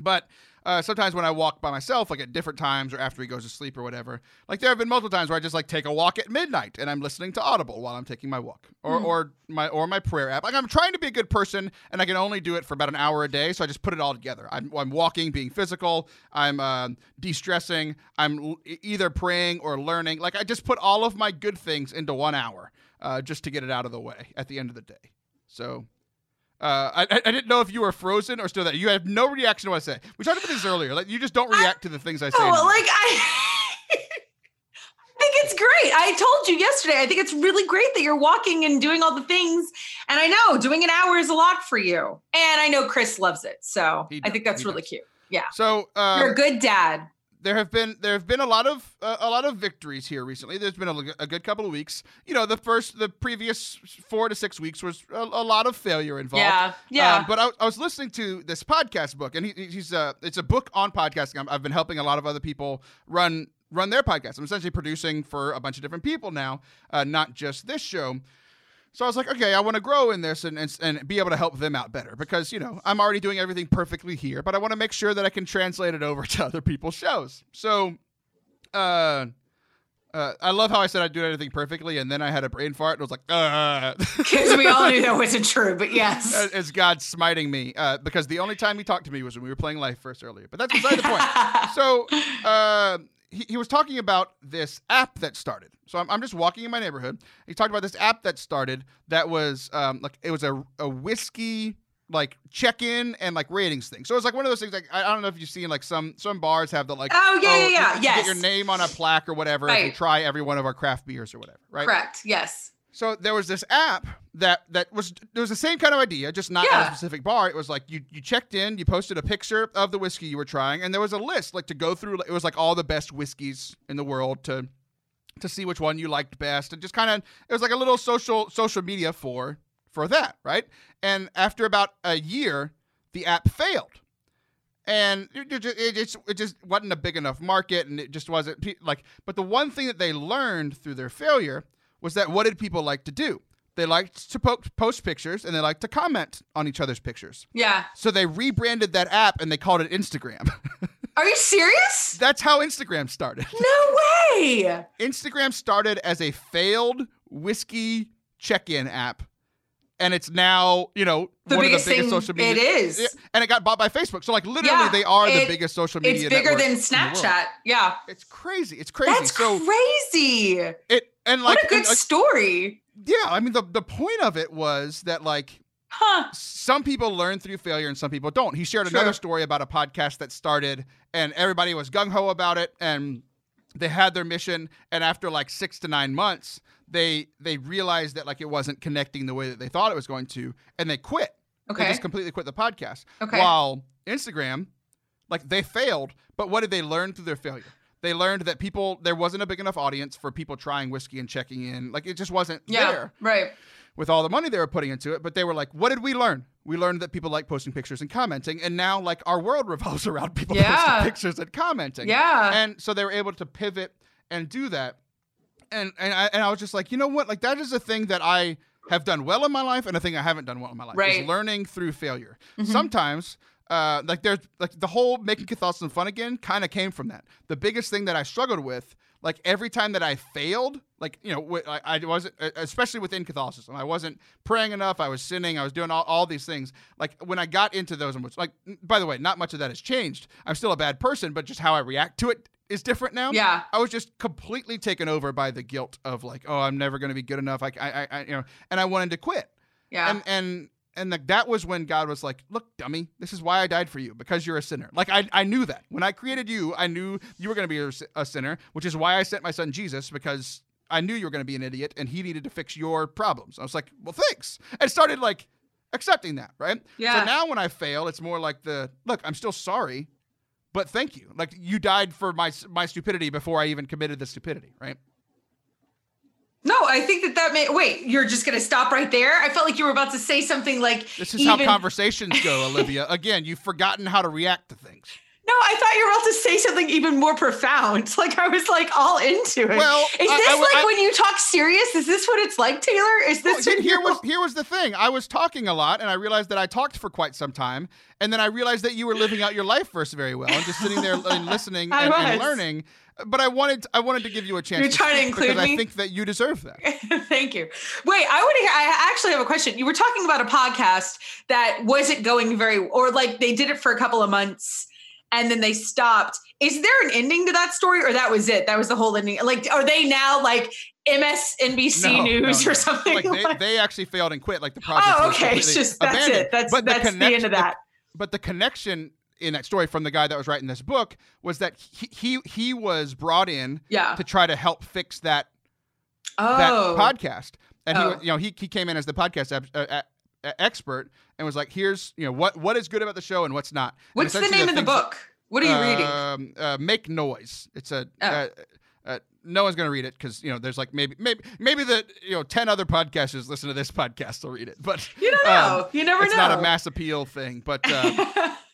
But uh, sometimes when I walk by myself, like at different times or after he goes to sleep or whatever, like there have been multiple times where I just like take a walk at midnight and I'm listening to Audible while I'm taking my walk, or or my or my prayer app. Like I'm trying to be a good person, and I can only do it for about an hour a day, so I just put it all together. I'm, I'm walking, being physical. I'm uh, de-stressing. I'm l- either praying or learning. Like I just put all of my good things into one hour, uh, just to get it out of the way at the end of the day. So uh, I, I didn't know if you were frozen or still there. You have no reaction to what I say. We talked about this earlier. Like you just don't react to the things I say. Oh, anymore. like I, I think it's great. I told you yesterday. I think it's really great that you're walking and doing all the things. And I know doing an hour is a lot for you. And I know Chris loves it. So I think that's really does. cute. Yeah, so uh, you're a good dad. There have been there have been a lot of uh, a lot of victories here recently. There's been a, a good couple of weeks. You know, the first the previous four to six weeks was a, a lot of failure involved. Yeah, yeah. Um, but I, I was listening to this podcast book, and he, he's uh, it's a book on podcasting. I'm, I've been helping a lot of other people run run their podcast. I'm essentially producing for a bunch of different people now, uh, not just this show. So I was like, okay, I want to grow in this and, and and be able to help them out better because you know I'm already doing everything perfectly here, but I want to make sure that I can translate it over to other people's shows. So, uh. Uh, I love how I said I'd do everything perfectly, and then I had a brain fart, and I was like, uh. Because we all knew that wasn't true. But yes. As God smiting me, uh, because the only time he talked to me was when we were playing Life First earlier. But that's beside the point. So uh, he, he was talking about this app that started. So I'm, I'm just walking in my neighborhood. He talked about this app that started that was um, like it was a, a whiskey like check-in and like ratings thing. So it's like one of those things like I I don't know if you've seen like some some bars have the like Oh, yeah, yeah, you- yeah. you Yes. get your name on a plaque or whatever if you Right. try every one of our craft beers or whatever, right? Correct. Yes. So there was this app that that was there was the same kind of idea, just not at a specific bar. It was like you you checked in, you posted a picture of the whiskey you were trying, and there was a list like to go through. It was like all the best whiskeys in the world to to see which one you liked best, and just kind of it was like a little social social media for for that, right? And after about a year, the app failed. And it it just, it just it just wasn't a big enough market, and it just wasn't like. But the one thing that they learned through their failure was that what did people like to do? they liked to po- post pictures and they liked to comment on each other's pictures. Yeah. So they rebranded that app and they called it Instagram. Are you serious? That's how Instagram started. No way. Instagram started as a failed whiskey check-in app, and it's now you know The one biggest of the biggest thing social media. it is. And it got bought by Facebook. So like literally, Yeah, they are the biggest social media. It's bigger than in the world. Snapchat. Yeah. It's crazy. It's crazy. That's so crazy. it and like, what a good and, like, story. yeah. I mean the the point of it was that like Huh. some people learn through failure and some people don't. He shared True. another story about a podcast that started and everybody was gung ho about it and they had their mission and after like 6 to 9 months they they realized that like it wasn't connecting the way that they thought it was going to and they quit. They Okay. just completely quit the podcast. Okay. While Instagram like they failed, but what did they learn through their failure? They learned that people there wasn't a big enough audience for people trying whiskey and checking in. Like it just wasn't Yeah. there Right. with all the money they were putting into it, but they were like, what did we learn? We learned that people like posting pictures and commenting, and now like our world revolves around people Yeah. posting pictures and commenting. Yeah. And so they were able to pivot and do that. And and I and I was just like, you know what? Like that is a thing that I have done well in my life and a thing I haven't done well in my life. Right. Is learning through failure. Mhm. Sometimes uh, like there's like the whole making Catholicism fun again kind of came from that. The biggest thing that I struggled with, like every time that I failed, like you know, I, I wasn't, especially within Catholicism, I wasn't praying enough. I was sinning. I was doing all, all these things. Like when I got into those, and which, like by the way, not much of that has changed. I'm still a bad person, but just how I react to it is different now. Yeah. I was just completely taken over by the guilt of like, oh, I'm never going to be good enough. Like I, I, I, you know, and I wanted to quit Yeah. and and and like that was when God was like, "Look, dummy, this is why I died for you because you're a sinner." Like I I knew that when I created you, I knew you were going to be a sinner, which is why I sent my son Jesus because I knew you were going to be an idiot and he needed to fix your problems. I was like, "Well, thanks," and started like accepting that, right? Yeah. So now when I fail, it's more like the look. I'm still sorry, but thank you. Like you died for my my stupidity before I even committed the stupidity, right? No, I think that that may. Wait, you're just gonna stop right there? I felt like you were about to say something like. This is even, how conversations go, Olivia. Again, you've forgotten how to react to things. No, I thought you were about to say something even more profound. Like I was like all into it. Well, is I- this like I- when you talk serious? Is this what it's like, Taylor? Is this here, here was here was the thing. I was talking a lot, and I realized that I talked for quite some time, and then I realized that you were living out your life verse very well, and just sitting there and listening and, and learning. But I wanted I wanted to give you a chance. You're trying to include because me? I think that you deserve that. Thank you. Wait, I want to hear. I actually have a question. You were talking about a podcast that wasn't going very, or like they did it for a couple of months and then they stopped. Is there an ending to that story, or that was it? That was the whole ending. Like, are they now like MSNBC No, News no, or something? Like they, like- they actually failed and quit. Like the oh, project. oh, was okay. It's just that's abandoned. it. That's but that's the, end connection- of that. but the connection in that story from the guy that was writing this book was that he he, he was brought in yeah. to try to help fix that Oh, that podcast. And he, Oh. was- you know, he, he came in as the podcast uh, uh, uh, expert and was like, "Here's, you know, what what is good about the show and what's not." What's the name of the book? What are you reading? Um, uh, Make noise. It's a. Oh. Uh, uh, no one's gonna read it because you know there's like maybe maybe maybe the you know ten other podcasters listen to this podcast will read it, but You don't um, know. you never it's know. not a mass appeal thing. But uh,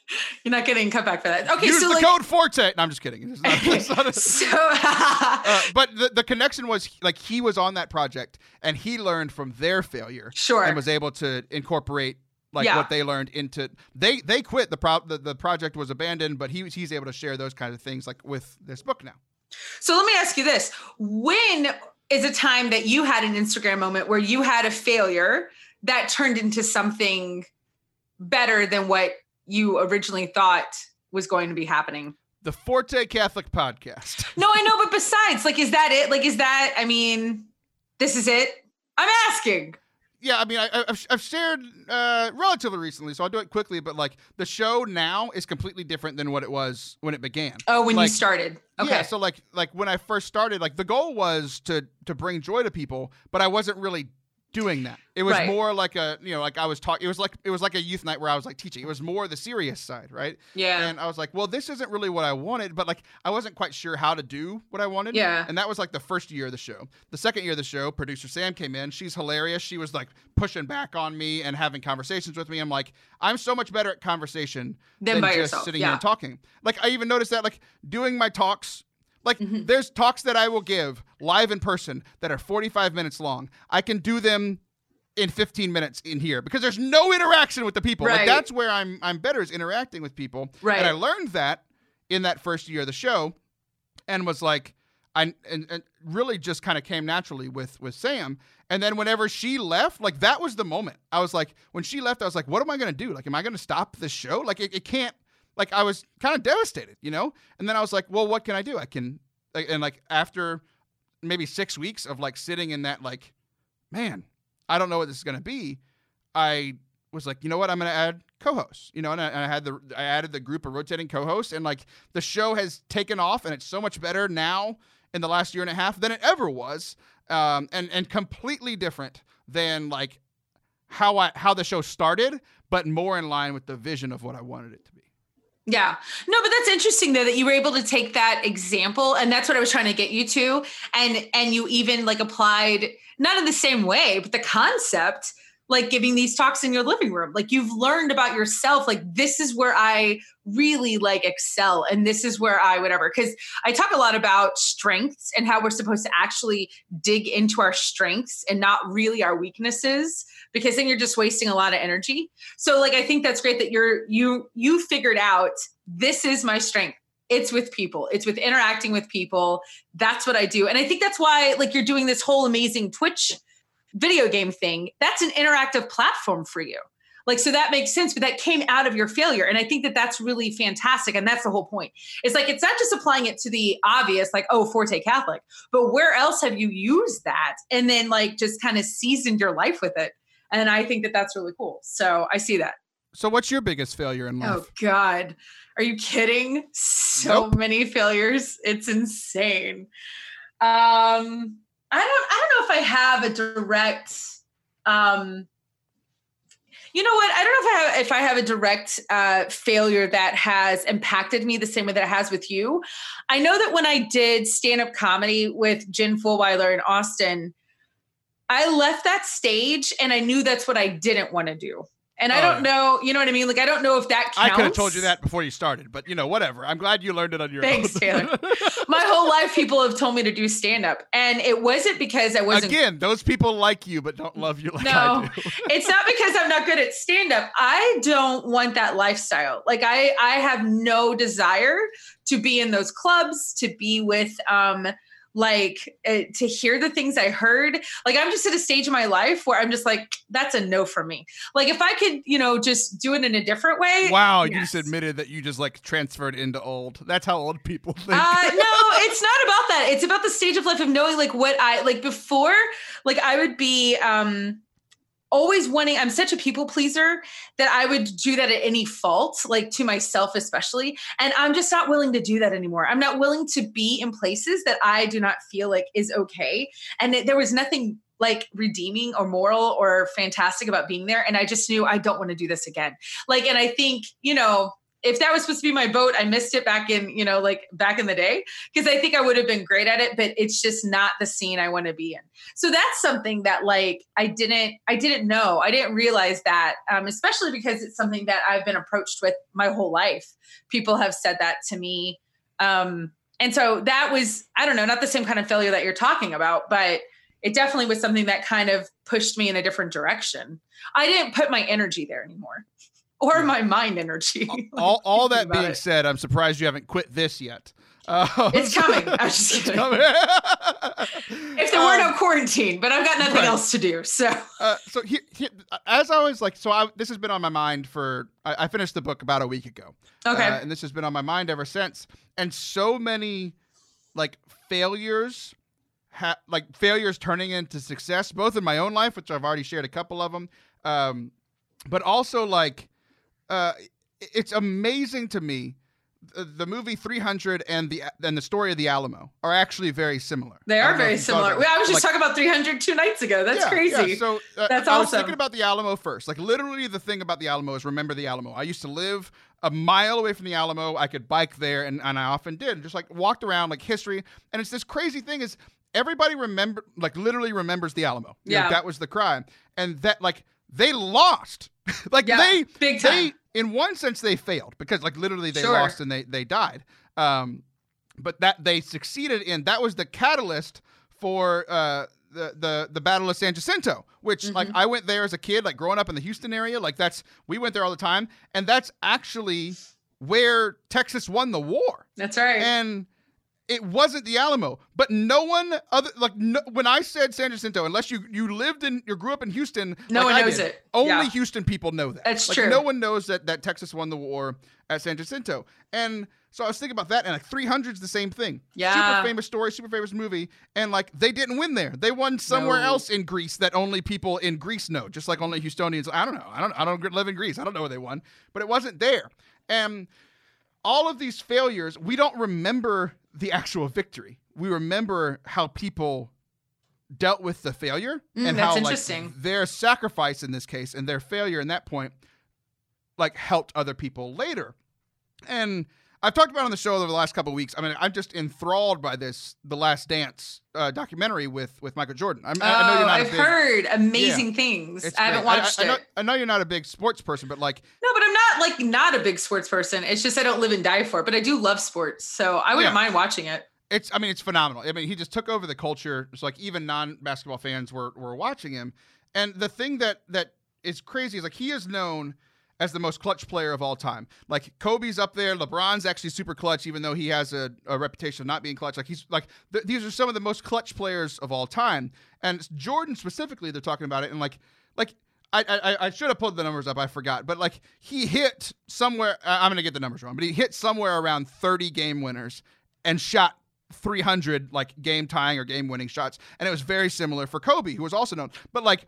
You're not getting cut back for that. Okay, use so the like, code Forte. No, I'm just kidding. It's not- it's not a- so uh, but the, the connection was like he was on that project and he learned from their failure sure. and was able to incorporate like Yeah. what they learned into they they quit the pro the, the project was abandoned but he was he's able to share those kinds of things like with this book now So let me ask you this. When is a time that you had an Instagram moment where you had a failure that turned into something better than what you originally thought was going to be happening? the forte catholic podcast No, I know, but besides, like, is that it? Like, is that, I mean, this is it? I'm asking. yeah i mean I, I've, I've shared uh relatively recently so i'll do it quickly but like the show now is completely different than what it was when it began Oh, when Like, you started. Okay. Yeah, so like like when I first started, like the goal was to to bring joy to people, but I wasn't really doing that. It was Right. more like a you know like I was talking. It was like it was like a youth night where I was like teaching. It was more the serious side, right? yeah. And I was like, well, this isn't really what I wanted, but like I wasn't quite sure how to do what I wanted. Yeah. And that was like the first year of the show. The second year of the show, producer Sam came in. She's hilarious. She was like pushing back on me and having conversations with me. I'm like, I'm so much better at conversation than by just yourself. sitting here and talking. Like I even noticed that like doing my talks. Like Mhm. there's talks that I will give live in person that are 45 minutes long. I can do them in 15 minutes in here because there's no interaction with the people. Like that's where I'm I'm better is interacting with people. Right. And I learned that in that first year of the show and was like I and, and really just kind of came naturally with with Sam. And then whenever she left, like that was the moment. I was like, when she left, I was like, what am I gonna do? Like, am I gonna stop this show? Like it, it can't like I was kind of devastated, you know? And then I was like, well, what can I do? I can and like after maybe six weeks of like sitting in that like, man, I don't know what this is gonna be. I was like, you know what? I'm gonna add co-hosts. You know, and I, and I had the I added the group of rotating co-hosts, and like the show has taken off, and it's so much better now in the last year and a half than it ever was, um, and and completely different than like how I how the show started, but more in line with the vision of what I wanted it to. Yeah. No, but that's interesting though that you were able to take that example and that's what I was trying to get you to and and you even like applied not in the same way, but the concept like giving these talks in your living room. Like you've learned about yourself like this is where I really like excel and this is where I whatever cuz I talk a lot about strengths and how we're supposed to actually dig into our strengths and not really our weaknesses because then you're just wasting a lot of energy. So like I think that's great that you're you you figured out this is my strength. It's with people. It's with interacting with people. That's what I do. And I think that's why like you're doing this whole amazing Twitch video game thing. That's an interactive platform for you. Like so that makes sense, but that came out of your failure and I think that that's really fantastic and that's the whole point. It's like it's not just applying it to the obvious like oh Forte Catholic, but where else have you used that and then like just kind of seasoned your life with it? And I think that that's really cool. So I see that. So, what's your biggest failure in life? Oh God. Are you kidding? So Nope. many failures. It's insane. Um, I don't I don't know if I have a direct um you know what? I don't know if I have if I have a direct uh, failure that has impacted me the same way that it has with you. I know that when I did stand up comedy with Jen Fulwiler in Austin, I left that stage and I knew that's what I didn't want to do. And I Oh, don't know, you know what I mean? Like I don't know if that counts. I could have told you that before you started, but you know, whatever. I'm glad you learned it on your own. Thanks, own. Taylor. My whole life, people have told me to do stand up, and it wasn't because I wasn't. Again, those people like you but don't love you like No. I do. it's not because I'm not good at stand up. I don't want that lifestyle. Like I, I have no desire to be in those clubs, to be with, um, like uh, to hear the things I heard. Like I'm just at a stage in my life where I'm just like, that's a no for me. Like if I could, you know, just do it in a different way. Wow, you just admitted that you just like transferred into old. That's how old people think. Uh, no, it's not about that. It's about the stage of life of knowing like what I like before, like I would be um always wanting I'm such a people pleaser that I would do that at any fault, like to myself especially. And I'm just not willing to do that anymore. I'm not willing to be in places that I do not feel like is okay. And it, there was nothing like redeeming or moral or fantastic about being there. And I just knew I don't want to do this again. Like, and I think, you know, if that was supposed to be my boat, I missed it back in, you know, like back in the day, because I think I would have been great at it, but it's just not the scene I want to be in. So that's something that like I didn't, I didn't know. I didn't realize that, um, especially because it's something that I've been approached with my whole life. People have said that to me. Um, and so that was, I don't know, not the same kind of failure that you're talking about, but it definitely was something that kind of pushed me in a different direction. I didn't put my energy there anymore. Or my mind energy. all all that being it. said, I'm surprised you haven't quit this yet. Uh, It's coming. I was just kidding. if there were Um, no quarantine, but I've got nothing right. else to do. So Uh, so here, here, as I was like, so I, this has been on my mind for. I, I finished the book about a week ago. okay. Uh, and this has been on my mind ever since. And so many, like failures, ha- like failures turning into success, both in my own life, which I've already shared a couple of them, um, but also like, uh, it's amazing to me. The, the movie 300 and the and the story of the Alamo are actually very similar. they are very if you thought similar. Well, I was just Like- talking about 300 two nights ago. That's yeah, crazy. Yeah. So uh, That's I was awesome. thinking about the Alamo first. Like literally, the thing about the Alamo is remember the Alamo. I used to live a mile away from the Alamo. I could bike there, and, and I often did. Just like walked around like history. And it's this crazy thing is everybody remember like literally remembers the Alamo. You know, Yeah. that was the crime, and that like they lost. like Yeah, they big time. they in one sense they failed because like literally they Sure. lost and they they died. Um, but that they succeeded in that was the catalyst for uh the the the Battle of San Jacinto, which like Mm-hmm. I went there as a kid, like growing up in the Houston area. Like that's we went there all the time, and that's actually where Texas won the war. That's right. And it wasn't the Alamo, but no one other like no, when I said San Jacinto, unless you you lived in you grew up in Houston, No like one I knows did, it. Only Yeah. Houston people know that. That's like, true. No one knows that that Texas won the war at San Jacinto, and so I was thinking about that, and like 300's the same thing. Yeah. super famous story, super famous movie, and like they didn't win there. They won somewhere No. else in Greece that only people in Greece know, just like only Houstonians. I don't know. I don't. I don't live in Greece. I don't know where they won, but it wasn't there, and all of these failures, we don't remember the actual victory. We remember how people dealt with the failure Mm, and that's how interesting. like their sacrifice in this case and their failure in that point like helped other people later. And I've talked about on the show over the last couple of weeks. I mean, I'm just enthralled by this The Last Dance uh, documentary with with Michael Jordan. I'm, oh, I know you're not a I've big, heard amazing things. it's I haven't great. I- watched I, it. know, I know you're not a big sports person, but like No, but I'm not like not a big sports person. It's just I don't live and die for it. But I do love sports, so I wouldn't Yeah. mind watching it. it's I mean it's phenomenal. I mean he just took over the culture. It's like even non basketball fans were were watching him. And the thing that that is crazy is like he is known as the most clutch player of all time. Like Kobe's up there, LeBron's actually super clutch, even though he has a, a reputation of not being clutch. Like he's like th- these are some of the most clutch players of all time. And Jordan specifically, they're talking about it, and like like. I, I, I should have pulled the numbers up. I forgot, but like he hit somewhere. I'm gonna get the numbers wrong, but he hit somewhere around 30 game winners and shot 300 like game tying or game winning shots and it was very similar for kobe who was also known but like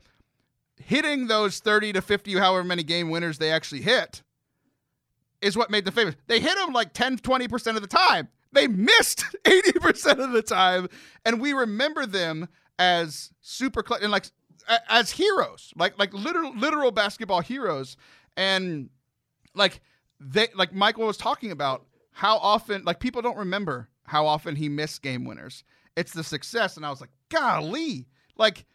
hitting those 30 to 50 however many game winners they actually hit is what made them famous. They hit them like 10 20% of the time. They missed 80% of the time. And we remember them as super and like as heroes like like literal literal basketball heroes. And like they like Michael was talking about how often like people don't remember how often he missed game winners. It's the success, and I was like, golly, like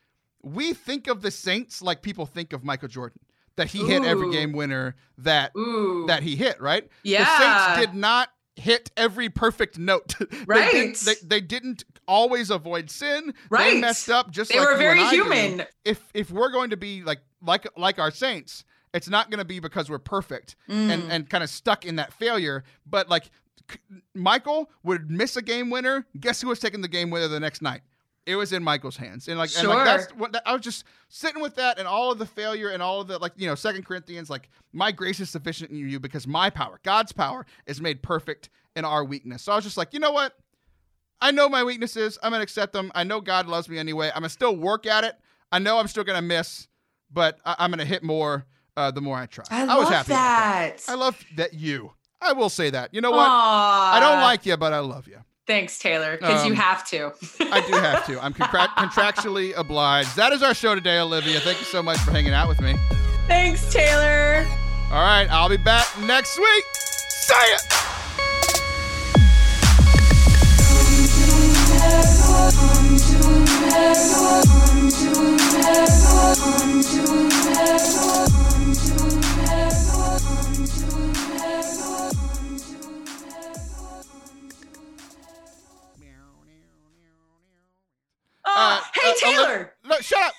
we think of the Saints like people think of Michael Jordan that he hit every game winner that Ooh, that he hit. Right? yeah, The Saints did not hit every perfect note. They didn't- Right. They, they, didn't always avoid sin. Right. They messed up just They like were very I do human. if if we're going to be like like like our saints it's not going to be because we're perfect Mm. and and kind of stuck in that failure but like michael would miss a game winner guess who was taking the game winner the next night it was in michael's hands and like and like that's what that, i was just sitting with that and all of the failure and all of the like you know second corinthians like my grace is sufficient in you because my power god's power is made perfect in our weakness so i was just like you know what I know my weaknesses. I'm gonna accept them. I know God loves me anyway. I'm gonna still work at it. I know I'm still gonna miss, but I- I'm gonna hit more uh, the more I try. I, was love happy. that. that. I love that you. I will say that. You know what? Aw. I don't like you, but I love you. Thanks, Taylor, because Um, you have to. I do have to. I'm contra- contractually obliged. That is our show today, Olivia. Thank you so much for hanging out with me. Thanks, Taylor. All right, I'll be back next week. Say it. Uh, hey, uh, Taylor. No, shut up,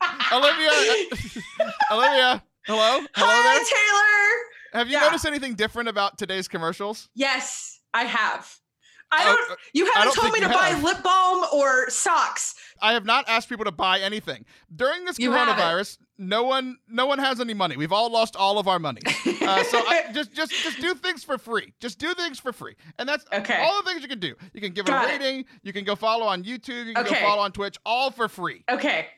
Olivia. Olivia. Hello. Hello Hi, there. Taylor. Have you Yeah. noticed anything different about today's commercials? Yes, I have. I Oh, don't. uh, You haven't told me to you buy have. lip balm or socks. I have not asked people to buy anything during this You coronavirus. No one, no one has any money. We've all lost all of our money. Uh, so I, just, just, just do things for free. Just do things for free, and that's Okay. all the things you can do. You can give Got a it. rating. You can go follow on YouTube. You can Okay. go follow on Twitch, all for free. okay.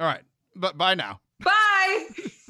All right, but bye now. Bye.